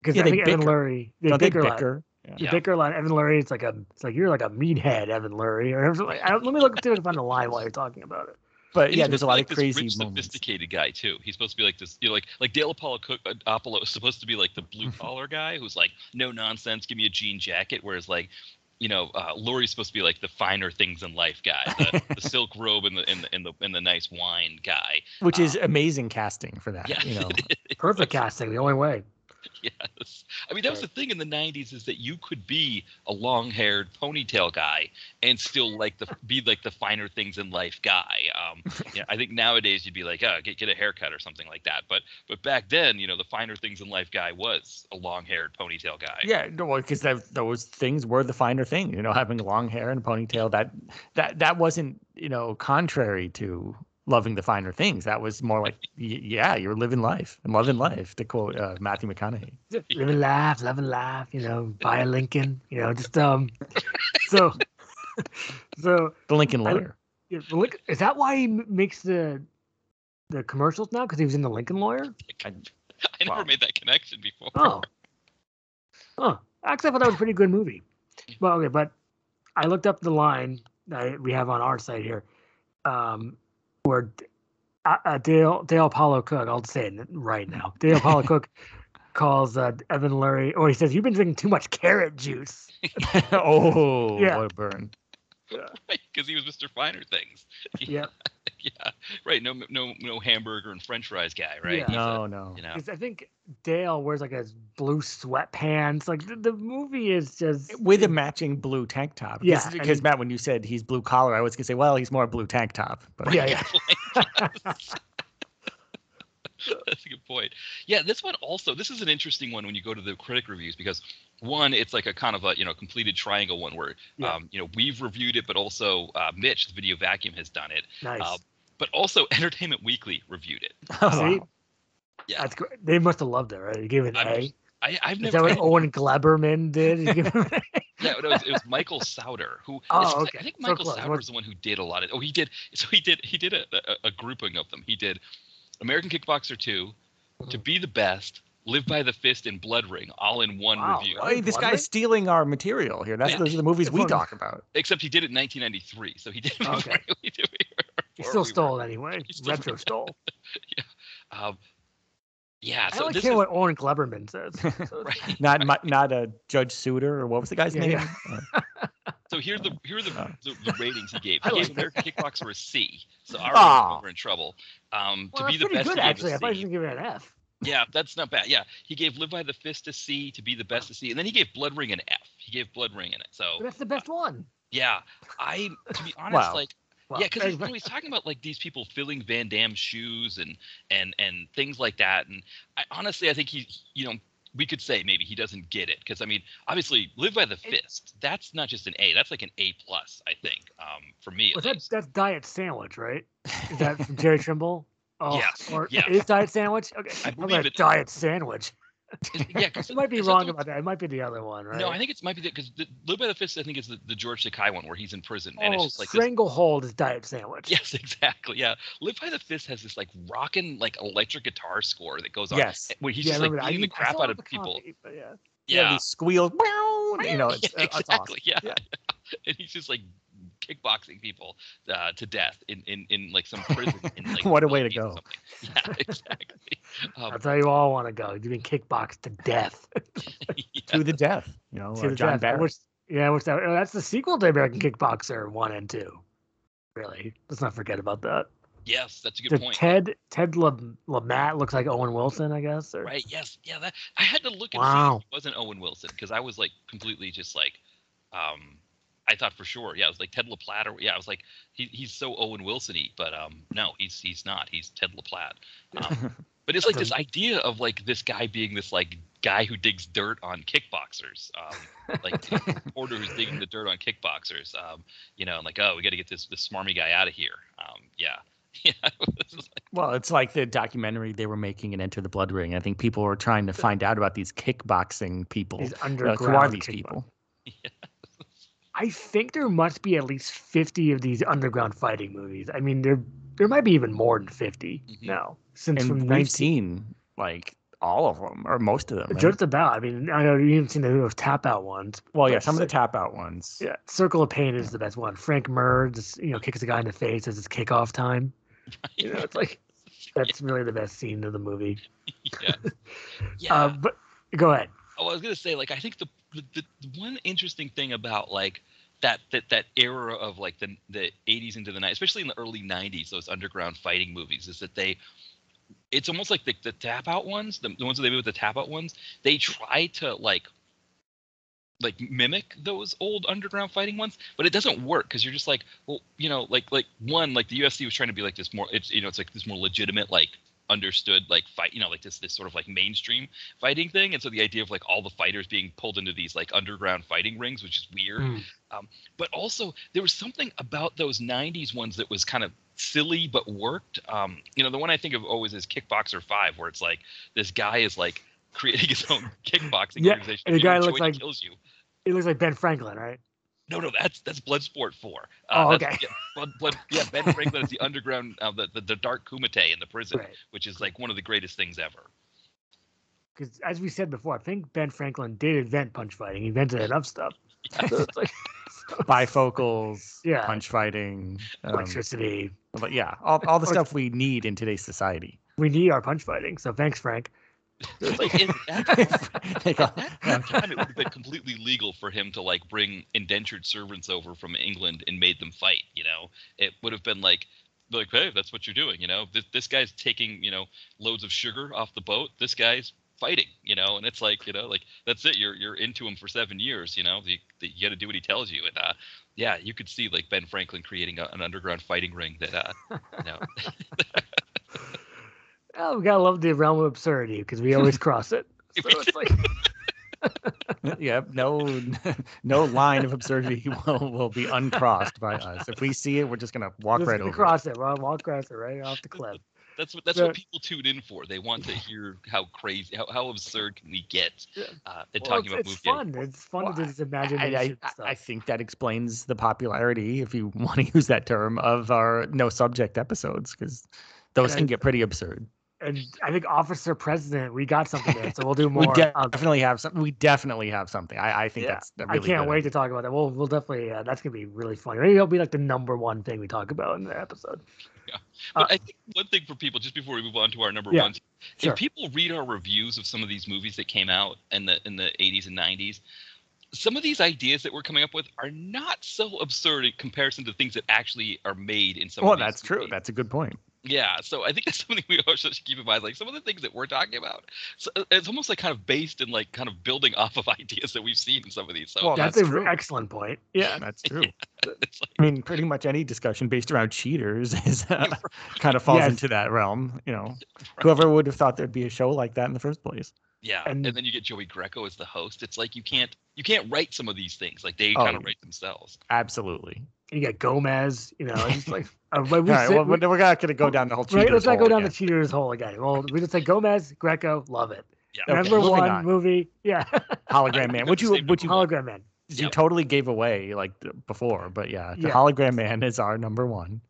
because Yeah, I they think Evan bicker. Lurie they don't they bicker, a yeah. They Yeah. bicker a lot. Evan Lurie, it's like a it's like you're like a meathead, Evan Lurie, or something like, I don't, let me look see if I can find a line while you're talking about it. But yeah there's a lot to of be, crazy this rich, moments sophisticated guy too. He's supposed to be like this, you know, like like Dale Apollo Cook uh, Apollo is supposed to be like the blue collar guy who's like no nonsense, give me a jean jacket. Whereas like, you know, uh, Lurie's supposed to be like the finer things in life guy, the, the silk robe and the and the and the, and the nice wine guy. which is Um, amazing casting for that Yeah, you know Perfect casting, the only way. Yes. I mean, that was the thing in the 90s is that you could be a long-haired ponytail guy and still like the be like the finer things in life guy. Um, yeah, I think nowadays you'd be like, oh, get get a haircut or something like that. But but back then, you know, the finer things in life guy was a long-haired ponytail guy. yeah no because those things were the finer thing you know having long hair and a ponytail that that that wasn't you know contrary to loving the finer things that was more like yeah you're living life and loving life to quote uh, matthew mcconaughey Live and laugh, love and laugh, you know, buy a Lincoln, you know, just um so so the lincoln lawyer yeah, is that why he makes the the commercials now? Because he was in the Lincoln Lawyer? I never Wow. made that connection before. Oh. Oh. Actually, I thought that was a pretty good movie. Well, okay, but I looked up the line that we have on our site here, um, where uh, uh, Dale Dale Apollo Cook. I'll say it right now. Dale Apollo Cook calls uh, Evan Lurie, or he says, "You've been drinking too much carrot juice." oh Yeah. what a burn Because he was Mr. Finer Things. Yep. yeah. Right. No no no hamburger and French fries guy. Right. Yeah. He's a- no no you know. 'Cause I think Dale wears like his blue sweatpants. Like the, the movie is just with a matching blue tank top Yeah, because, because he- matt when you said he's blue collar i was gonna say well he's more blue tank top but yeah, yeah. That's a good point. Yeah, this one also. This is an interesting one when you go to the critic reviews because one, it's like a kind of a you know completed triangle one where Yeah. um, you know we've reviewed it, but also uh, Mitch, the Video Vacuum, has done it. Nice. Uh, But also Entertainment Weekly reviewed it. Oh, See? wow. Yeah, That's great. They must have loved it, right? They gave it an I'm- A. I, I've Is never. that what I- Owen Gleiberman did? He gave it an A? yeah, no, it was, it was Michael Sauter who. Oh, okay. I think Michael close. Sauter What- was the one who did a lot of. Oh, he did. So he did. He did a, a, a grouping of them. He did American Kickboxer 2, To Mhm. Be the Best, Live by the Fist, and Blood Ring, all in one Wow, review. really? Hey, this Wonderful. guy's stealing our material here. That's Yeah. those are the movies we talk about. Except he did it in 1993, so he did. it Okay. before still stole it anyway. Retro stole. Um, yeah, I so don't this care is what Owen Gleiberman says. So- right. Not my, not a Judge Souter or what was the guy's Yeah, name? yeah. Uh, So here are the here are the, Oh. the, the ratings he gave. I He like gave American Kickboxer a C. So Aw. already we're in trouble. Um, Well, to be that's the pretty best, good, he gave actually. a I thought he C. was going to give it an F. Yeah, that's not bad. Yeah, he gave Live by the Fist a C. To be the best a C, and then he gave Blood Ring an F. He gave Blood Ring in it. So But that's the best one. yeah, I to be honest, Wow. like Wow. yeah, because you know, he's talking about like these people filling Van Damme's shoes and and and things like that. And I, honestly, I think he, you know, we could say maybe he doesn't get it because I mean, obviously, live by the fist. That's not just an A. That's like an A plus, I think, um, for me. Was at that least. that's Diet Sandwich, right? Is that from Jerry Trimble? Oh, Yes, Or yes. is Diet Sandwich? Okay. I believe it- Diet Sandwich. Yeah, 'cause It might be wrong also- about that. It might be the other one, right? No, I think it's might be because live by the fist. I think is the, the George Takei one where he's in prison and it's oh, just like Stranglehold is Diet Sandwich. Yes, exactly. Yeah, Live by the Fist has this like rockin' like electric guitar score that goes on. yes. where he's Yeah, just like that. I beating the crap out of the people. yeah. Yeah, Yeah, squeals. You know, it's, Yeah, uh, it's exactly. awesome. Yeah. and he's just like kickboxing people uh, to death in, in in like some prison. In, like, What a way to go. something. Yeah, exactly. Um, That's how you all want to go. You've been kickboxed to death. yeah. To the death. You know, to uh, the John death. Barrett. yeah, I wish that, oh, that's the sequel to American Kickboxer one and two. Really, let's not forget about that. Yes, that's a good The point. Ted Ted Lam- Lamette looks like Owen Wilson, I guess. Or, Right. Yes. Yeah. That I had to look and Wow. see if it wasn't Owen Wilson because I was like completely just like, um, I thought for sure. Yeah, it was like Ted LaPlatte. Or, yeah, I was like, he, he's so Owen Wilson-y, but um, no, he's he's not. He's Ted LaPlatte. Um, but it's like this idea of like this guy being this like guy who digs dirt on kickboxers, um, like reporter who's digging the dirt on kickboxers. Um, you know, and like, oh, we got to get this this smarmy guy out of here. Um, yeah. Yeah, it like, Well, it's like the documentary they were making in Enter the Blood Ring. I think people were trying to find out about these kickboxing people. These They're like, underground. who are these kickbox- people? I think there must be at least fifty of these underground fighting movies. I mean, there there might be even more than 50 Mhm. now since And from we've 19 seen like all of them or most of them. right? just about. I mean, I know you haven't seen the tap out ones. well, yeah, some of the tap out ones. Yeah, Circle of Pain is the best one. Frank Mir just you know kicks the guy in the face as it's kickoff time. You know, it's like that's really the best scene of the movie. yeah, yeah. Uh, but go ahead. Oh, I was gonna say, like, I think the, the the one interesting thing about like that that that era of like the the 80s into the 90s, especially in the early 90s, those underground fighting movies, is that they it's almost like the, the tap out ones, the, the ones that they made with the tap out ones, they try to like like mimic those old underground fighting ones, but it doesn't work because you're just like, well, you know, like like one like the UFC was trying to be like this more, it's you know, it's like this more legitimate like understood like fight, you know, like this this sort of like mainstream fighting thing, and so the idea of like all the fighters being pulled into these like underground fighting rings, which is weird. Mm. Um, but also there was something about those '90s ones that was kind of silly but worked. Um, you know, the one I think of always is Kickboxer Five, where it's like this guy is like creating his own kickboxing Yeah, organization. and the guy looks he like- kills you. It looks like Ben Franklin, right? No, no, that's that's Bloodsport Four. Oh, okay. Yeah, Blood, Blood, yeah, Ben Franklin is the underground, uh, the, the the Dark Kumite in the prison, Right. which is like one of the greatest things ever. Because as we said before, I think Ben Franklin did invent punch fighting. He invented enough stuff. So it's like Bifocals, Yeah. punch fighting, um, electricity. but yeah, all, all the stuff we need in today's society. We need our punch fighting. So thanks, Frank. It's like in that, at that time, it would have been completely legal for him to like bring indentured servants over from England and made them fight. You know, it would have been like, like, hey, that's what you're doing. You know, this this guy's taking you know loads of sugar off the boat. This guy's fighting. You know, and it's like you know, like that's it. You're you're into him for seven years. You know, you, you got to do what he tells you. And uh, yeah, you could see like Ben Franklin creating a, an underground fighting ring that uh, you know, Oh, we gotta love the realm of absurdity because we always cross it. So it's like yep, no, no line of absurdity will, will be uncrossed by us. If we see it, we're just gonna walk just right gonna over. it. cross it. We'll walk across it right off the cliff. That's what that's So- what people tune in for. They want to hear how crazy, how, how absurd can we get Yeah. uh, in Well, talking it's, about it's movie. fun. It's fun Well, to just I, imagination I, stuff. I think that explains the popularity, if you want to use that term, of our no subject episodes because those And can I- get pretty absurd. And I think Officer President, we got something there, so we'll do We more. um, definitely have something. We definitely have something. I, I think Yeah, that's. a I really I can't good wait to talk about that. We'll we'll definitely uh, that's gonna be really funny. Maybe it'll be like the number one thing we talk about in the episode. But uh, I think one thing for people, just before we move on to our number Yeah, ones, sure. if people read our reviews of some of these movies that came out in the in the 80s and 90s, some of these ideas that we're coming up with are not so absurd in comparison to things that actually are made in some. Well, of these that's true. movies. That's a good point. Yeah, so I think that's something we also should keep in mind. Like some of the things that we're talking about, so uh, it's almost like kind of based in like kind of building off of ideas that we've seen in some of these. So Well, that's that's an excellent point. Yeah, That's true. it's like, I mean, pretty much any discussion based around cheaters is uh, kind of falls Yes. into that realm. You know, whoever would have thought there'd be a show like that in the first place? yeah, And- and, then you get Joey Greco as the host. It's like you can't you can't write some of these things. Like they Oh, kind of write themselves. Absolutely. You got Gomez. You know, it's just like uh, we right. sit- Well, we- we're not going to go down the whole. right. Let's not go down again. the cheaters hole again. Well, we just say Gomez, Greco, love it. Yeah. Number moving one on. movie. Yeah, hologram man. Would you? Same Would you? hologram man. You Yep. totally gave away like before, but yeah, the Yeah. hologram man is our number one.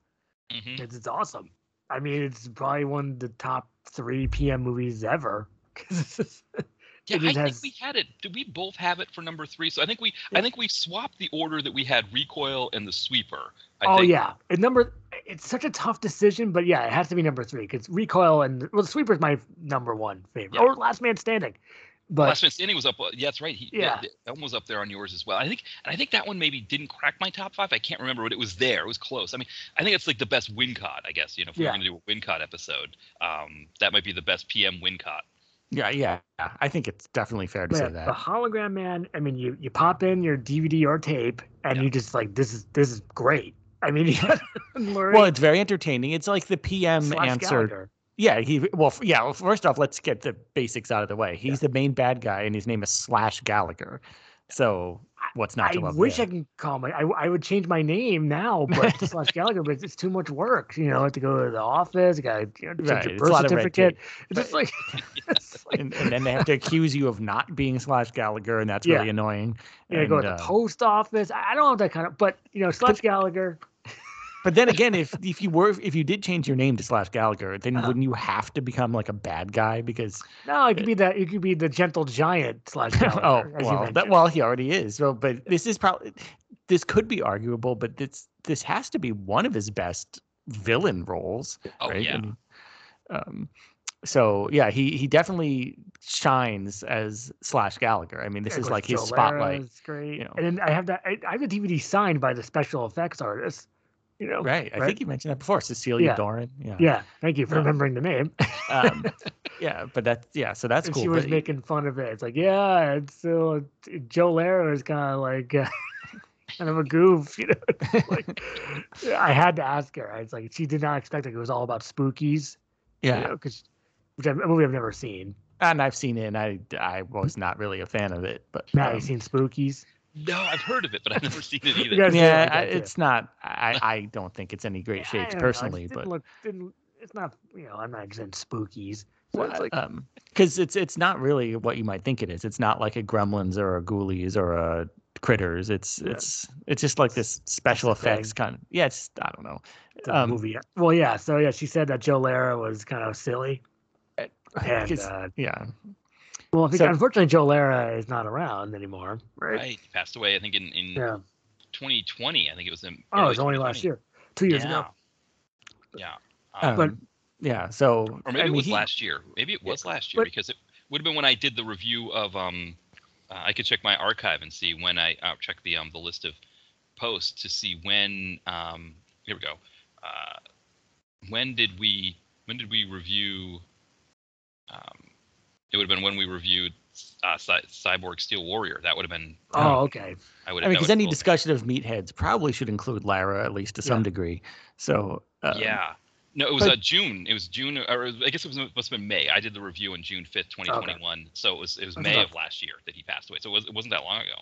hmm It's, it's awesome. I mean, it's probably one of the top three PM movies ever. 'Cause it's just- Yeah, I just think we had it. Did we both have it for number three? So I think we. I think we swapped the order that we had recoil and the sweeper. I oh think. yeah, and number. It's such a tough decision, but yeah, it has to be number three because Recoil and well, the sweeper is my number one favorite, Yeah. or Last Man Standing. But Last Man Standing was up. uh, Yeah, that's right. He, Yeah. that one was up there on yours as well. I think, and I think that one maybe didn't crack my top five. I can't remember, but it was there. It was close. I mean, I think it's like the best Wincott. I guess you know if we Yeah. we're gonna do a Wincott episode, um, that might be the best PM Wincott. Yeah, yeah. I think it's definitely fair to Yeah, say that. the hologram man. I mean, you you pop in your DVD or tape, and Yeah. you just like this is this is great. I mean, Well, it's very entertaining. It's like the PM slash answer. Gallagher. Yeah, he well, yeah. Well, first off, let's get the basics out of the way. He's the main bad guy, and his name is Slash Gallagher. So what's not I to love? wish there? I can call my. I, I would change my name now, but slash Gallagher, but it's too much work. You know, I have to go to the office. I got to you know, Right, your birth lot of red certificate. It's just like, it's like and, and then they have to accuse you of not being Slash Gallagher, and that's Yeah. really annoying. you know, go And, to the uh, post office. I I don't have that kind of, but you know, slash Gallagher. But then again, if if you were if you did change your name to Slash Gallagher, then Uh-huh. wouldn't you have to become like a bad guy because No, it could be that. It could be the gentle giant slash Gallagher. oh well that well he already is. So but this is probably this could be arguable, but this this has to be one of his best villain roles. Oh right? yeah. I mean, um, so yeah, he he definitely shines as Slash Gallagher. I mean, this Yeah, is course, like his Joe spotlight, Lara's great. you know. And then I have that. I, I have the DVD signed by the special effects artist. You know, right? I right? think you mentioned that before, Cecilia Yeah. Doran. Yeah, Yeah, thank you for remembering the name. um, yeah, but that's yeah, so that's and cool. she was but- making fun of it. It's like, yeah, it's so Joe Lara is kind of like uh, I'm a goof, you know. Like I had to ask her. It's like she did not expect like, it was all about spookies. yeah, you know, which I, a movie I've never seen. and I've seen it, and I I was not really a fan of it, but now um, you seen Spookies? No, I've heard of it, but I've never seen it either. You guys- yeah, I- it's not. I I don't think it's any great Yeah, shakes don't know, it personally, but didn't look, didn't, it's not. You know, I'm not just in Spookies. So it's like, um, because it's it's not really what you might think it is. It's not like a Gremlins or a Ghoulies or a Critters. It's Yeah. it's it's just like this special a effects kind of. Yeah, it's I don't know. it's a um, movie. Well, yeah. So yeah, she said that Joe Lara was kind of silly, and 'Cause- uh, yeah, well, so- unfortunately, Joe Lara is not around anymore, right? Right, he passed away. I think in, in Yeah. 2020. I think it was in. Oh, it was only last year, two years yeah. ago. Yeah. um, But- yeah. So or maybe I it mean, was he- last year. Maybe it was last year but- because it would have been when I did the review of. Um, uh, I could check my archive and see when I uh, check the um the list of posts to see when. Um, here we go. Uh, when did we when did we review? Um, it would have been when we reviewed uh, Cy- Cyborg Steel Warrior. That would have been. Oh, okay. I would. I mean, because any have- discussion of meatheads probably should include Lara at least to some Yeah. degree. So um, yeah. No, it was but- uh, June. It was June, or I guess it was it must have been May. I did the review on June fifth, twenty twenty one. So it was it was That's May about- of last year that he passed away. So it, was, it wasn't that long ago.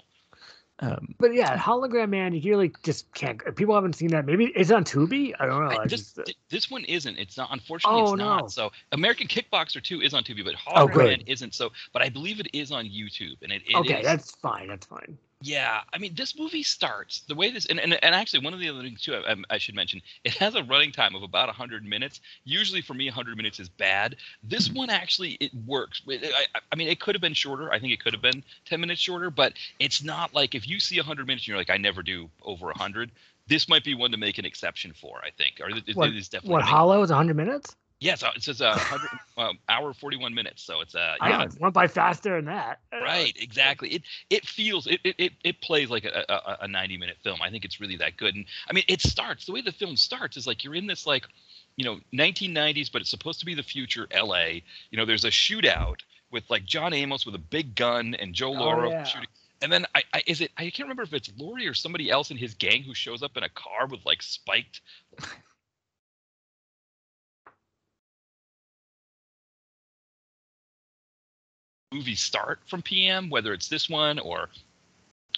Um, But yeah, hologram man, you really just can't. People haven't seen that. Maybe it's on Tubi. I don't know. I- just, uh, this one isn't. It's not. Unfortunately, Oh, it's no. not. So American Kickboxer two is on Tubi, but Oh, Hologram good. Man isn't. So, but I believe it is on YouTube, and it, it okay, is- that's fine. That's fine. Yeah, I mean, this movie starts the way this, and, and, and actually, one of the other things too, I, I should mention, it has a running time of about 100 minutes. Usually, for me, 100 minutes is bad. This mm-hmm. one actually it works. I, I mean, it could have been shorter. I think it could have been 10 minutes shorter, but it's not like if you see 100 minutes and you're like, I never do over 100. This might be one to make an exception for. I think, or it, it What- is definitely. What Hollow is 100 minutes? Yes, uh, it says a hundred uh, hour 41 minutes. So it's uh, yeah, it went by faster than that. Uh, Right, exactly. It it feels it it, it, plays like a, a, a 90 minute film. I think it's really that good. And I mean, it starts the way the film starts is like you're in this like, you know, 1990s, but it's supposed to be the future LA. You know, there's a shootout with like John Amos with a big gun and Joe Oh, yeah. shooting. And then I, I is it I can't remember if it's Lurie or somebody else in his gang who shows up in a car with like spiked movies start from PM, whether it's this one or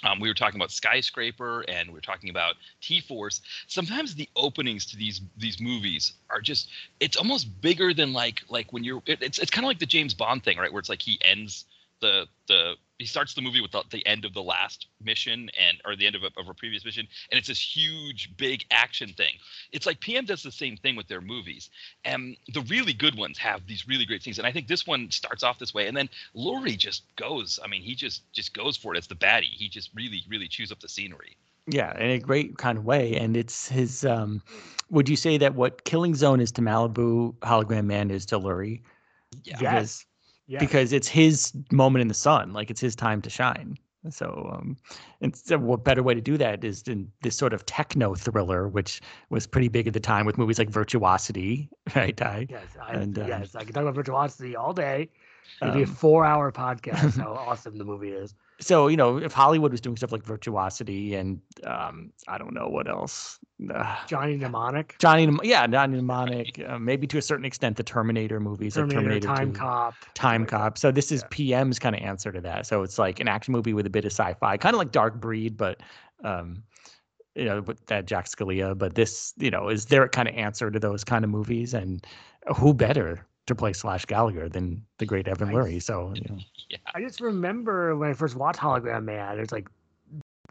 um, we were talking about Skyscraper and we were talking about T Force. Sometimes the openings to these these movies are just it's almost bigger than like like when you're it, it's it's kind of like the James Bond thing, right? Where it's like he ends the the he starts the movie with the, the end of the last mission and or the end of a, of a previous mission and it's this huge big action thing it's like pm does the same thing with their movies and the really good ones have these really great things and i think this one starts off this way and then Lurie just goes i mean he just just goes for it it's the baddie he just really really chews up the scenery Yeah, in a great kind of way. And it's his um would you say that what Killing Zone is to Malibu, Hologram Man is to Lurie? yeah Yes. Yeah. Because it's his moment in the sun, like it's his time to shine. So um and so what better way to do that is in this sort of techno thriller, which was pretty big at the time with movies like Virtuosity, right, Ty? Yes, I, And, um, yes, I can talk about virtuosity all day. It'd be a Um, four-hour podcast. How awesome the movie is. So you know, if Hollywood was doing stuff like Virtuosity and um, I don't know what else, uh, Johnny Mnemonic, Johnny, yeah, Johnny Mnemonic, uh, maybe to a certain extent, the Terminator movies, like Terminator, Terminator Time 2, Cop, Time. Cop. So this is Yeah. PM's kind of answer to that. So it's like an action movie with a bit of sci-fi, kind of like Dark Breed, but um, you know, with that Jack Scalia. But this, you know, is their kind of answer to those kind of movies, and who better to play Slash Gallagher than the great Evan Right. Lurie? So you know, Yeah. I just remember when I first watched Hologram Man, it's like,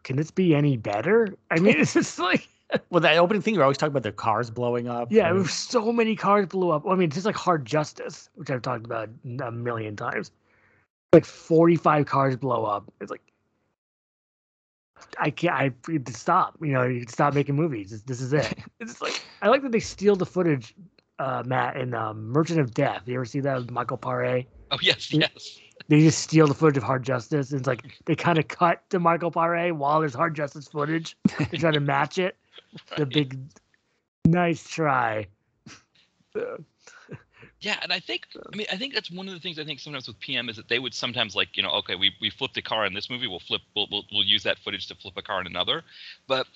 can this be any better? I mean, it's just like, well, that opening thing, you're always talking about the cars blowing up. yeah, it or- so many cars blew up. I mean, it's just like Hard Justice, which I've talked about a million times. Like 45 cars blow up. It's like, I can't, I need to stop. You know, you stop making movies. This, this is it. It's like, I like that they steal the footage, uh, Matt, in um, Merchant of Death. You ever see that with Michael Paré? Oh yes, yes. they just steal the footage of Hard Justice. And it's like they kind of cut to Michael Paré while there's Hard Justice footage. They try to match it. The big, nice try. Yeah, and I think I mean I think that's one of the things I think sometimes with PM is that they would sometimes like you know okay we we flipped a car in this movie we'll flip we'll we'll, we'll use that footage to flip a car in another, but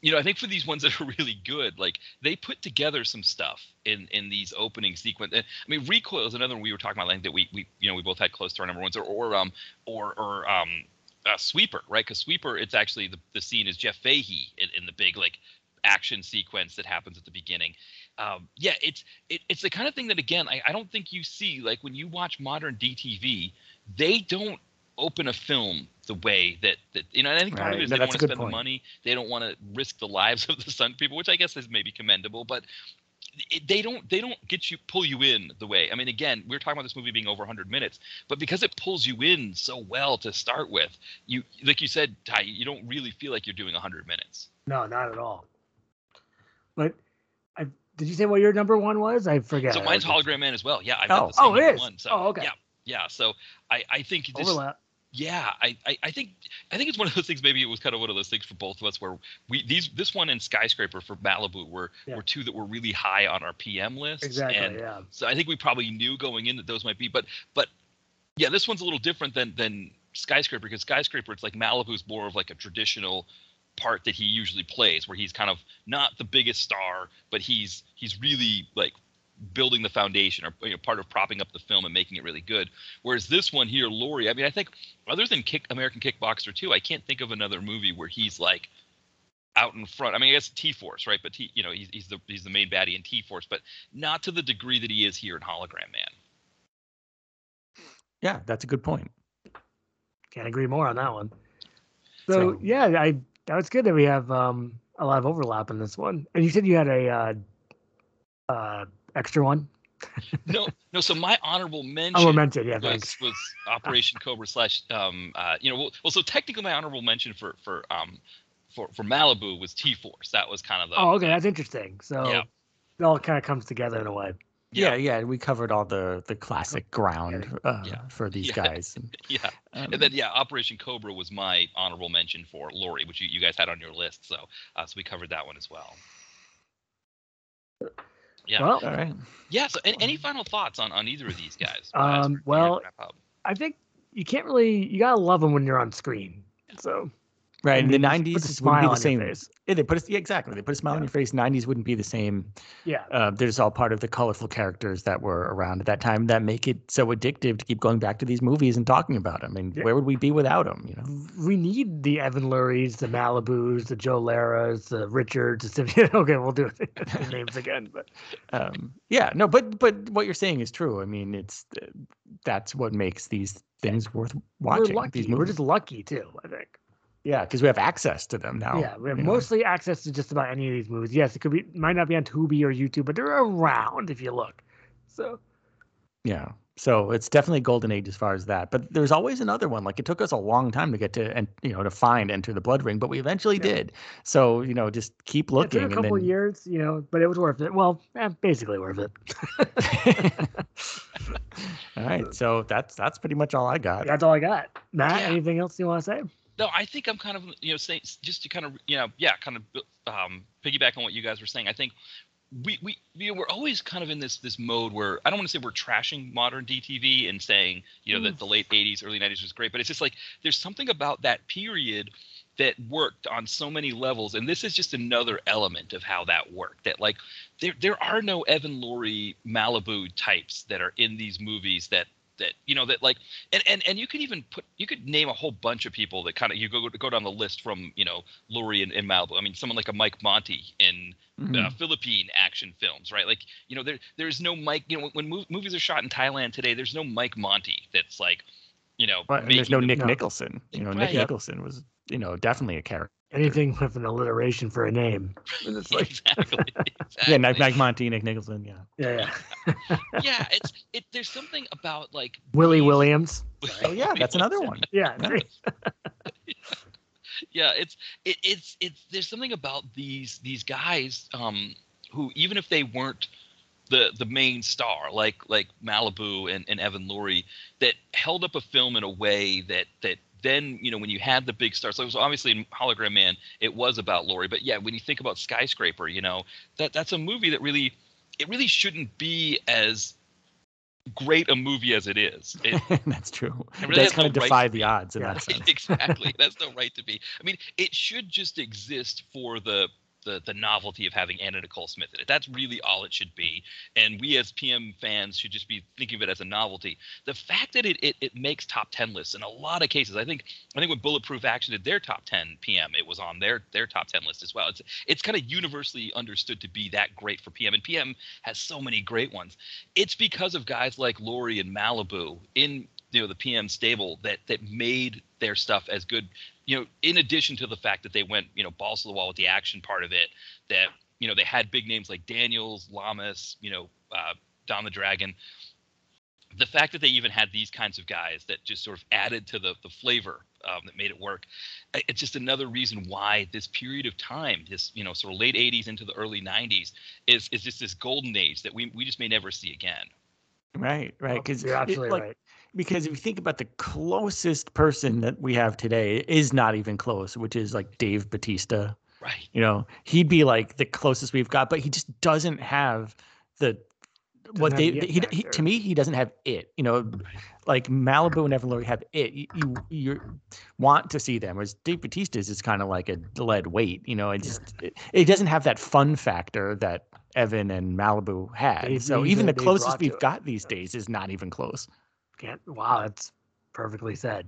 you know I think for these ones that are really good like they put together some stuff in in these opening sequence. I mean Recoil is another one we were talking about like that we we you know we both had close to our number ones or or um or or um uh, Sweeper right because Sweeper it's actually the the scene is Jeff Fahey in, in the big like action sequence that happens at the beginning um, yeah, it's it, it's the kind of thing that again I, I don't think you see like when you watch modern DTV, they don't open a film the way that that you know. And I think part of Right. it is No, they want to spend the money. They don't want to risk the lives of the Sun people, which I guess is maybe commendable, but. It, they don't they don't get you pull you in the way i mean again we are talking about this movie being over 100 minutes but because it pulls you in so well to start with you like you said ty you don't really feel like you're doing 100 minutes no, not at all. But I did you say what your number one was? I forget. so mine's hologram man as well yeah i've Oh. got the same Oh, it is. one so Oh, okay. yeah yeah so i i think this Overlap. Yeah I, I i think i think it's one of those things maybe it was kind of one of those things for both of us where we these this one and skyscraper for malibu were Yeah. were two that were really high on our pm list Exactly. and yeah. so i think we probably knew going in that those might be but but yeah this one's a little different than than skyscraper because skyscraper it's like malibu's more of like a traditional part that he usually plays where he's kind of not the biggest star but he's he's really like building the foundation or you know, part of propping up the film and making it really good whereas this one here Lurie I mean I think other than kick American Kickboxer 2 I can't think of another movie where he's like out in front I mean I guess T-Force right but T, you know he's, he's the he's the main baddie in T-Force but not to the degree that he is here in Hologram Man yeah, that's a good point. Can't agree more on that one. So, So- yeah, I that was good that we have um a lot of overlap in this one. And you said you had a uh, uh extra one. no no so my honorable mention Oh, mentioned. Yeah, was thanks. was Operation Cobra slash um uh you know well, well so technically my honorable mention for for um for for Malibu was T Force that was kind of the Oh, okay, that's interesting. So Yeah. it all kind of comes together in a way. Yeah, yeah, we covered all the the classic ground uh, Yeah. for these Yeah. guys. Yeah um, and then yeah Operation Cobra was my honorable mention for Lurie which you, you guys had on your list so uh, so we covered that one as well yeah Well, all right. yeah so any, any final thoughts on on either of these guys Um, as we're getting well, ready to wrap up? I think you can't really you gotta love them when you're on screen. So Right. In the just nineties, it wouldn't be the same. Yeah, they put a, yeah, exactly. They put a smile on your face. Nineties wouldn't be the same. yeah, Uh, there's all part of the colorful characters that were around at that time that make it so addictive to keep going back to these movies and talking about them. I mean, Yeah. where would we be without them? You know. we need the Evan Lurie's, the Malibus, the Joe Laras, the Richards, the okay, we'll do the names again, but Um, yeah. No, but but what you're saying is true. I mean, it's uh, that's what makes these things worth watching. we're lucky. These We're just lucky too. I think. Yeah, because we have access to them now. yeah, we have you know. mostly access to just about any of these movies. Yes, it could be might not be on Tubi or YouTube, but they're around if you look. So Yeah. So it's definitely golden age as far as that. But there's always another one. Like it took us a long time to get to and you know to find Enter the Blood Ring, but we eventually Yeah. did. So you know just keep it looking. took a couple then, years, you know, but it was worth it. Well, eh, basically worth it. all right. So that's that's pretty much all I got. That's all I got. Matt, Yeah. anything else you want to say? No, I think I'm kind of you know saying just to kind of you know yeah kind of um, piggyback on what you guys were saying. I think we we you know, we're always kind of in this this mode where I don't want to say we're trashing modern DTV and saying you know that the late '80s, early '90s was great, but it's just like there's something about that period that worked on so many levels, and this is just another element of how that worked. That like there there are no Evan Lurie Malibu types that are in these movies that that you know that like and and and you could even put you could name a whole bunch of people that kind of you go go down the list from you know Lurie and, and Malibu. I mean, someone like a Mike Monty in Mhm. uh, Philippine action films, right? Like you know there there's no Mike. You know when, when mov- movies are shot in Thailand today, there's no Mike Monty that's like you know But and there's no making Nick no. Nicholson. You know, Right. Nick Yep. Nicholson was you know definitely a character. Anything with an alliteration for a name. And it's like, exactly, Yeah, Mike, exactly. Mike Monty, Nick Nicholson. Yeah. yeah, yeah. yeah, it's it. There's something about like Willie these- Williams. Oh yeah, that's another one. Yeah. yeah it's it, it's it's there's something about these these guys um who even if they weren't the the main star like like Malibu and, and Evan Lurie that held up a film in a way that that then you know when you had the big stars so it was obviously in hologram man it was about Lurie but yeah when you think about skyscraper you know that that's a movie that really it really shouldn't be as great a movie as it is it, that's true. It really does kind no of right defy to the odds in Yeah. that sense. exactly. That's no right to be. I mean, it should just exist for the the the novelty of having Anna Nicole Smith in it. That's really all it should be. And we as PM fans should just be thinking of it as a novelty. The fact that it it, it makes top ten lists in a lot of cases, I think I think when Bulletproof Action did their top ten PM, it was on their their top ten list as well. It's it's kind of universally understood to be that great for PM, and PM has so many great ones. It's because of guys like Lurie and Malibu in you know the PM stable that that made their stuff as good. You know, in addition to the fact that they went you know balls to the wall with the action part of it, that you know they had big names like Daniels, Lamas, you know, uh, Don the Dragon. The fact that they even had these kinds of guys that just sort of added to the the flavor um, that made it work. It's just another reason why this period of time, this you know sort of late '80s into the early '90s, is is just this golden age that we we just may never see again. Right, right. Because You're absolutely like, right. Because if you think about the closest person that we have today is not even close, which is like Dave Batista. Right. You know, he'd be like the closest we've got, but he just doesn't have the what have they the he, he to me he doesn't have it. You know, like Malibu and Evan Lurie have it. You you, you want to see them, whereas Dave Batista's is kind of like a lead weight. You know, it just it, it doesn't have that fun factor that Evan and Malibu had. They- so even the closest we've it. got these days is not even close. Can't, wow, that's perfectly said.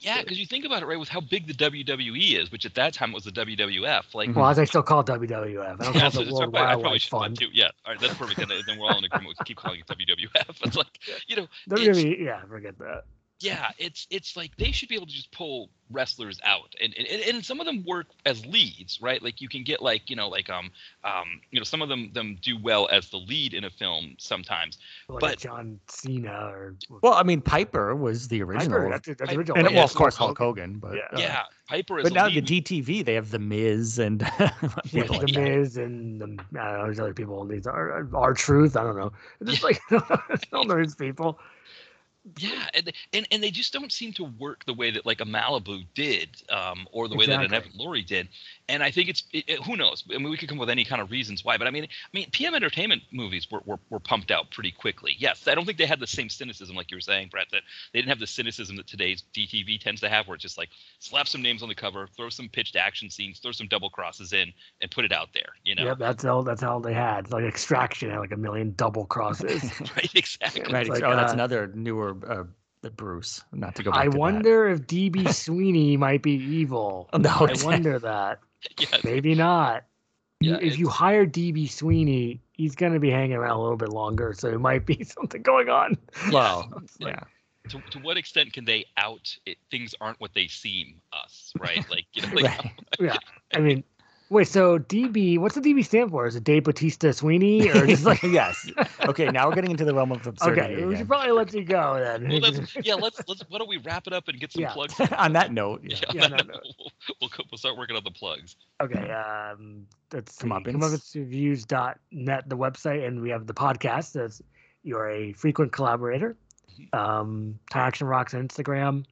Yeah, because you think about it, right, with how big the WWE is, which at that time was the WWF. Like. Well, as I still call it WWF. I don't yeah, call it so the World right, I probably Wildlife should Fund. too. Yeah, all right, that's perfect. Then, then we're all in agreement. We keep calling it WWF. It's like, you know, WWE, yeah, forget that. Yeah, it's it's like they should be able to just pull wrestlers out, and and, and some of them work as leads, right? Like you can get like you know like um um you know some of them them do well as the lead in a film sometimes. Like But- John Cena or Well, I mean, Piper was the original, Piper, that's, that's the original. and Oh, well, of course Hulk Hulk Hogan, but Yeah. uh, yeah, Piper as But now lead. the DTV, they have the Miz and Yeah, the like. Miz and the, I don't know, there's other people. and These are our truth. I don't know. It's just like don't know these people. Yeah, and, and and they just don't seem to work the way that like a Malibu did, um, or the way that an Evan Lurie did. And I think it's it, it- who knows. I mean, we could come up with any kind of reasons why, but I mean, I mean, PM Entertainment movies were, were were pumped out pretty quickly. Yes, I don't think they had the same cynicism like you were saying, Brett. That they didn't have the cynicism that today's DTV tends to have, where it's just like slap some names on the cover, throw some pitched action scenes, throw some double crosses in, and put it out there. You know, Yep, that's all. That's all they had. Like Extraction had like a million double crosses. right? Exactly. Right. like, oh, that's uh, another newer uh, the Bruce. Not to go back I to that. wonder if DB Sweeney might be evil. No, I wonder that. Yeah, Maybe not. Yeah, if you hire DB Sweeney, he's going to be hanging around a little bit longer, so there might be something going on. Well, It's like- yeah. to, to what extent can they out it, things aren't what they seem us right like you know like Right. yeah. I mean, wait. So DB, what's the DB stand for? Is it Dave Batista Sweeney, or just like? yes. Okay, now we're getting into the realm of absurdity. okay, we should probably let you go then. well let's yeah let's let's why don't we wrap it up and get some Yeah. plugs On that note, yeah. yeah, Yeah, on no, that no. note, We'll, we'll, we'll start working on the plugs Okay, um, let's see. Comeuppance. Comeuppance.reviews.net, the website, and we have the podcast. That's you're a frequent collaborator. Um, Tie Action Rocks on Instagram.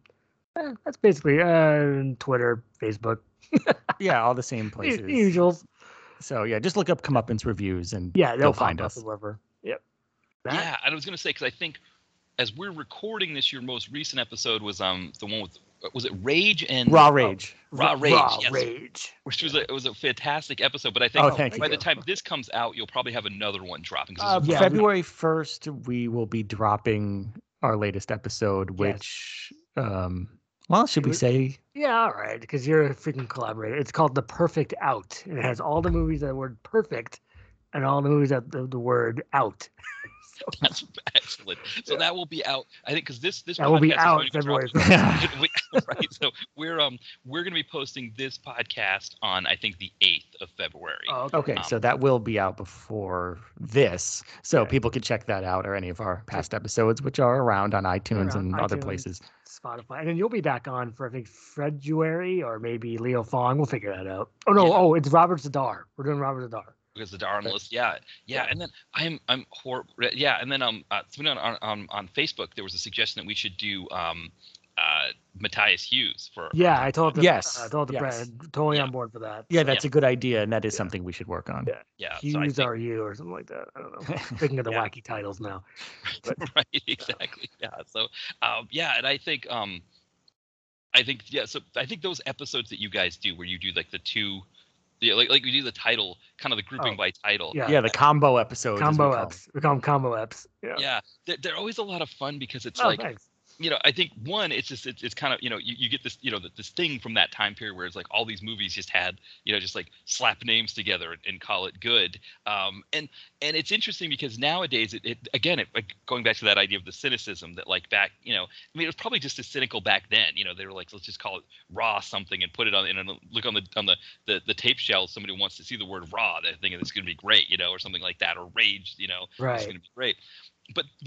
Eh, that's basically uh, Twitter, Facebook, Yeah, all the same places. usuals. So yeah, just look up Comeuppance reviews and Yeah, they'll you'll find us. or whatever. Yep. Matt? Yeah, and I was gonna say because I think as we're recording this, your most recent episode was um the one with was it Rage and Raw Rage. Raw Rage, Raw yes. Rage. which was a it was a fantastic episode. But I think Oh, by you. the time this comes out, you'll probably have another one dropping. Uh, Yeah, we- February first, we will be dropping our latest episode, Yes. which, um, well, should we say? Yeah, all right, because you're a freaking collaborator. It's called The Perfect Out, and it has all the movies that word perfect and all the movies that the, the word out. That's excellent. So that will be out. I think because this this That will be out going to be February dropping- We- right. So we're um we're going to be posting this podcast on I think the eighth of February. Oh, Okay, Um, so that will be out before this, so Yeah. people can check that out or any of our past episodes, which are around on iTunes around and other places. Spotify, and then you'll be back on for I think February or maybe Leo Fong. We'll figure that out. Oh no, Yeah. oh it's Robert Z'Dar. We're doing Robert Z'Dar. Because the Darn Okay. list, yeah, yeah, Yeah. and then I'm I'm hor- yeah, and then um uh, somebody on, on on Facebook there was a suggestion that we should do um uh Matthias Hues for Yeah, I told the Yes, I told the yes. Brad totally Yeah. on board for that. Yeah, that's a good idea, and that is Yeah. something we should work on. Yeah. yeah so Hughes think, are you or something like that. I don't know. Thinking of the Yeah. wacky titles now. right exactly yeah so um yeah and I think um I think yeah so I think those episodes that you guys do where you do like the two yeah like like we do the title kind of the grouping Oh, by title Yeah. Yeah, the combo episodes. as we combo eps. We call them combo eps. Yeah. yeah they're, they're always a lot of fun because it's oh, like thanks. You know, I think one, it's just it's, it's kind of you know you, you get this you know this thing from that time period where it's like all these movies just had you know just like slap names together and, and call it good. Um, and and it's interesting because nowadays it, it again it, like going back to that idea of the cynicism that like back you know I mean it was probably just as cynical back then. You know they were like let's just call it raw something and put it on and look on the on the, the the tape shelf. Somebody wants to see the word raw. They think it's going to be great, you know, or something like that, or rage, you know, it's Right. going to be great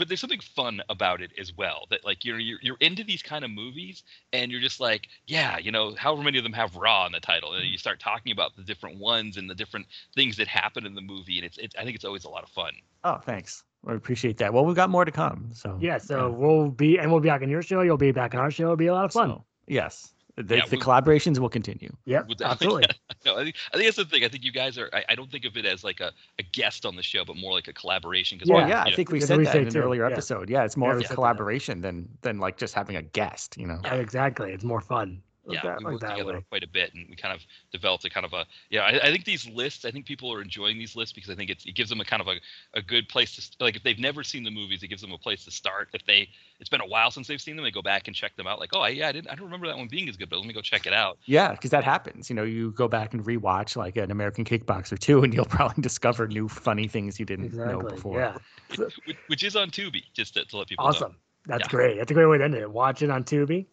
there's something fun about it as well that like you're, you're you're into these kind of movies and you're just like yeah you know however many of them have raw in the title and you mm-hmm. start talking about the different ones and the different things that happen in the movie and it's, it's i think it's always a lot of fun Oh, thanks. I appreciate that. Well, we've got more to come. So Yeah, so we'll be and we'll be back on your show. You'll be back on our show. It'll be a lot of fun. So, yes, the, Yeah, the we- collaborations will continue. Yeah, absolutely. no, I think, I think that's the thing i think you guys are i, I don't think of it as like a, a guest on the show but more like a collaboration because Yeah. yeah, I know, think we Yeah, said we that say in an too, earlier yeah. episode. Yeah, it's more Yeah, of a said that. collaboration than than like just having a guest. You know. Yeah. Exactly. It's more fun. Yeah, that, we like worked that together way. quite a bit, and we kind of developed a kind of a yeah. I, I think these lists. I think people are enjoying these lists because I think it's, it gives them a kind of a, a good place to like if they've never seen the movies, it gives them a place to start. If they it's been a while since they've seen them, they go back and check them out. Like oh yeah, I didn't I don't remember that one being as good, but let me go check it out. Yeah, because that happens. You know, you go back and rewatch like an American Kickboxer two, and you'll probably discover new funny things you didn't know before. Yeah. which, which is on Tubi, just to, to let people know. Awesome. That's Yeah. great. That's a great way to end it. Watch it on Tubi.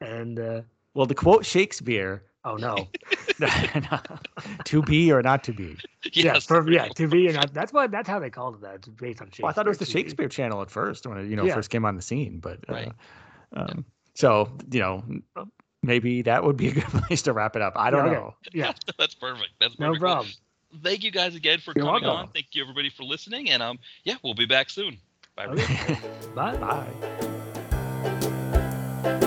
And uh, Well, to quote Shakespeare, oh no. to be or not to be. yeah, Yes, for, there yeah, you go. Tubi and that, that's what that's how they called it. That's based on Shakespeare. Well, I thought it was the TV. Shakespeare Channel at first when it you know Yeah. first came on the scene, but uh, Right. um, so you know maybe that would be a good place to wrap it up. I don't okay. know. Yeah, That's perfect. That's no perfect. Well, problem. thank you guys again for You're coming welcome. on. Thank you everybody for listening, and um yeah, we'll be back soon. Bye. everybody. Okay. Bye. Bye.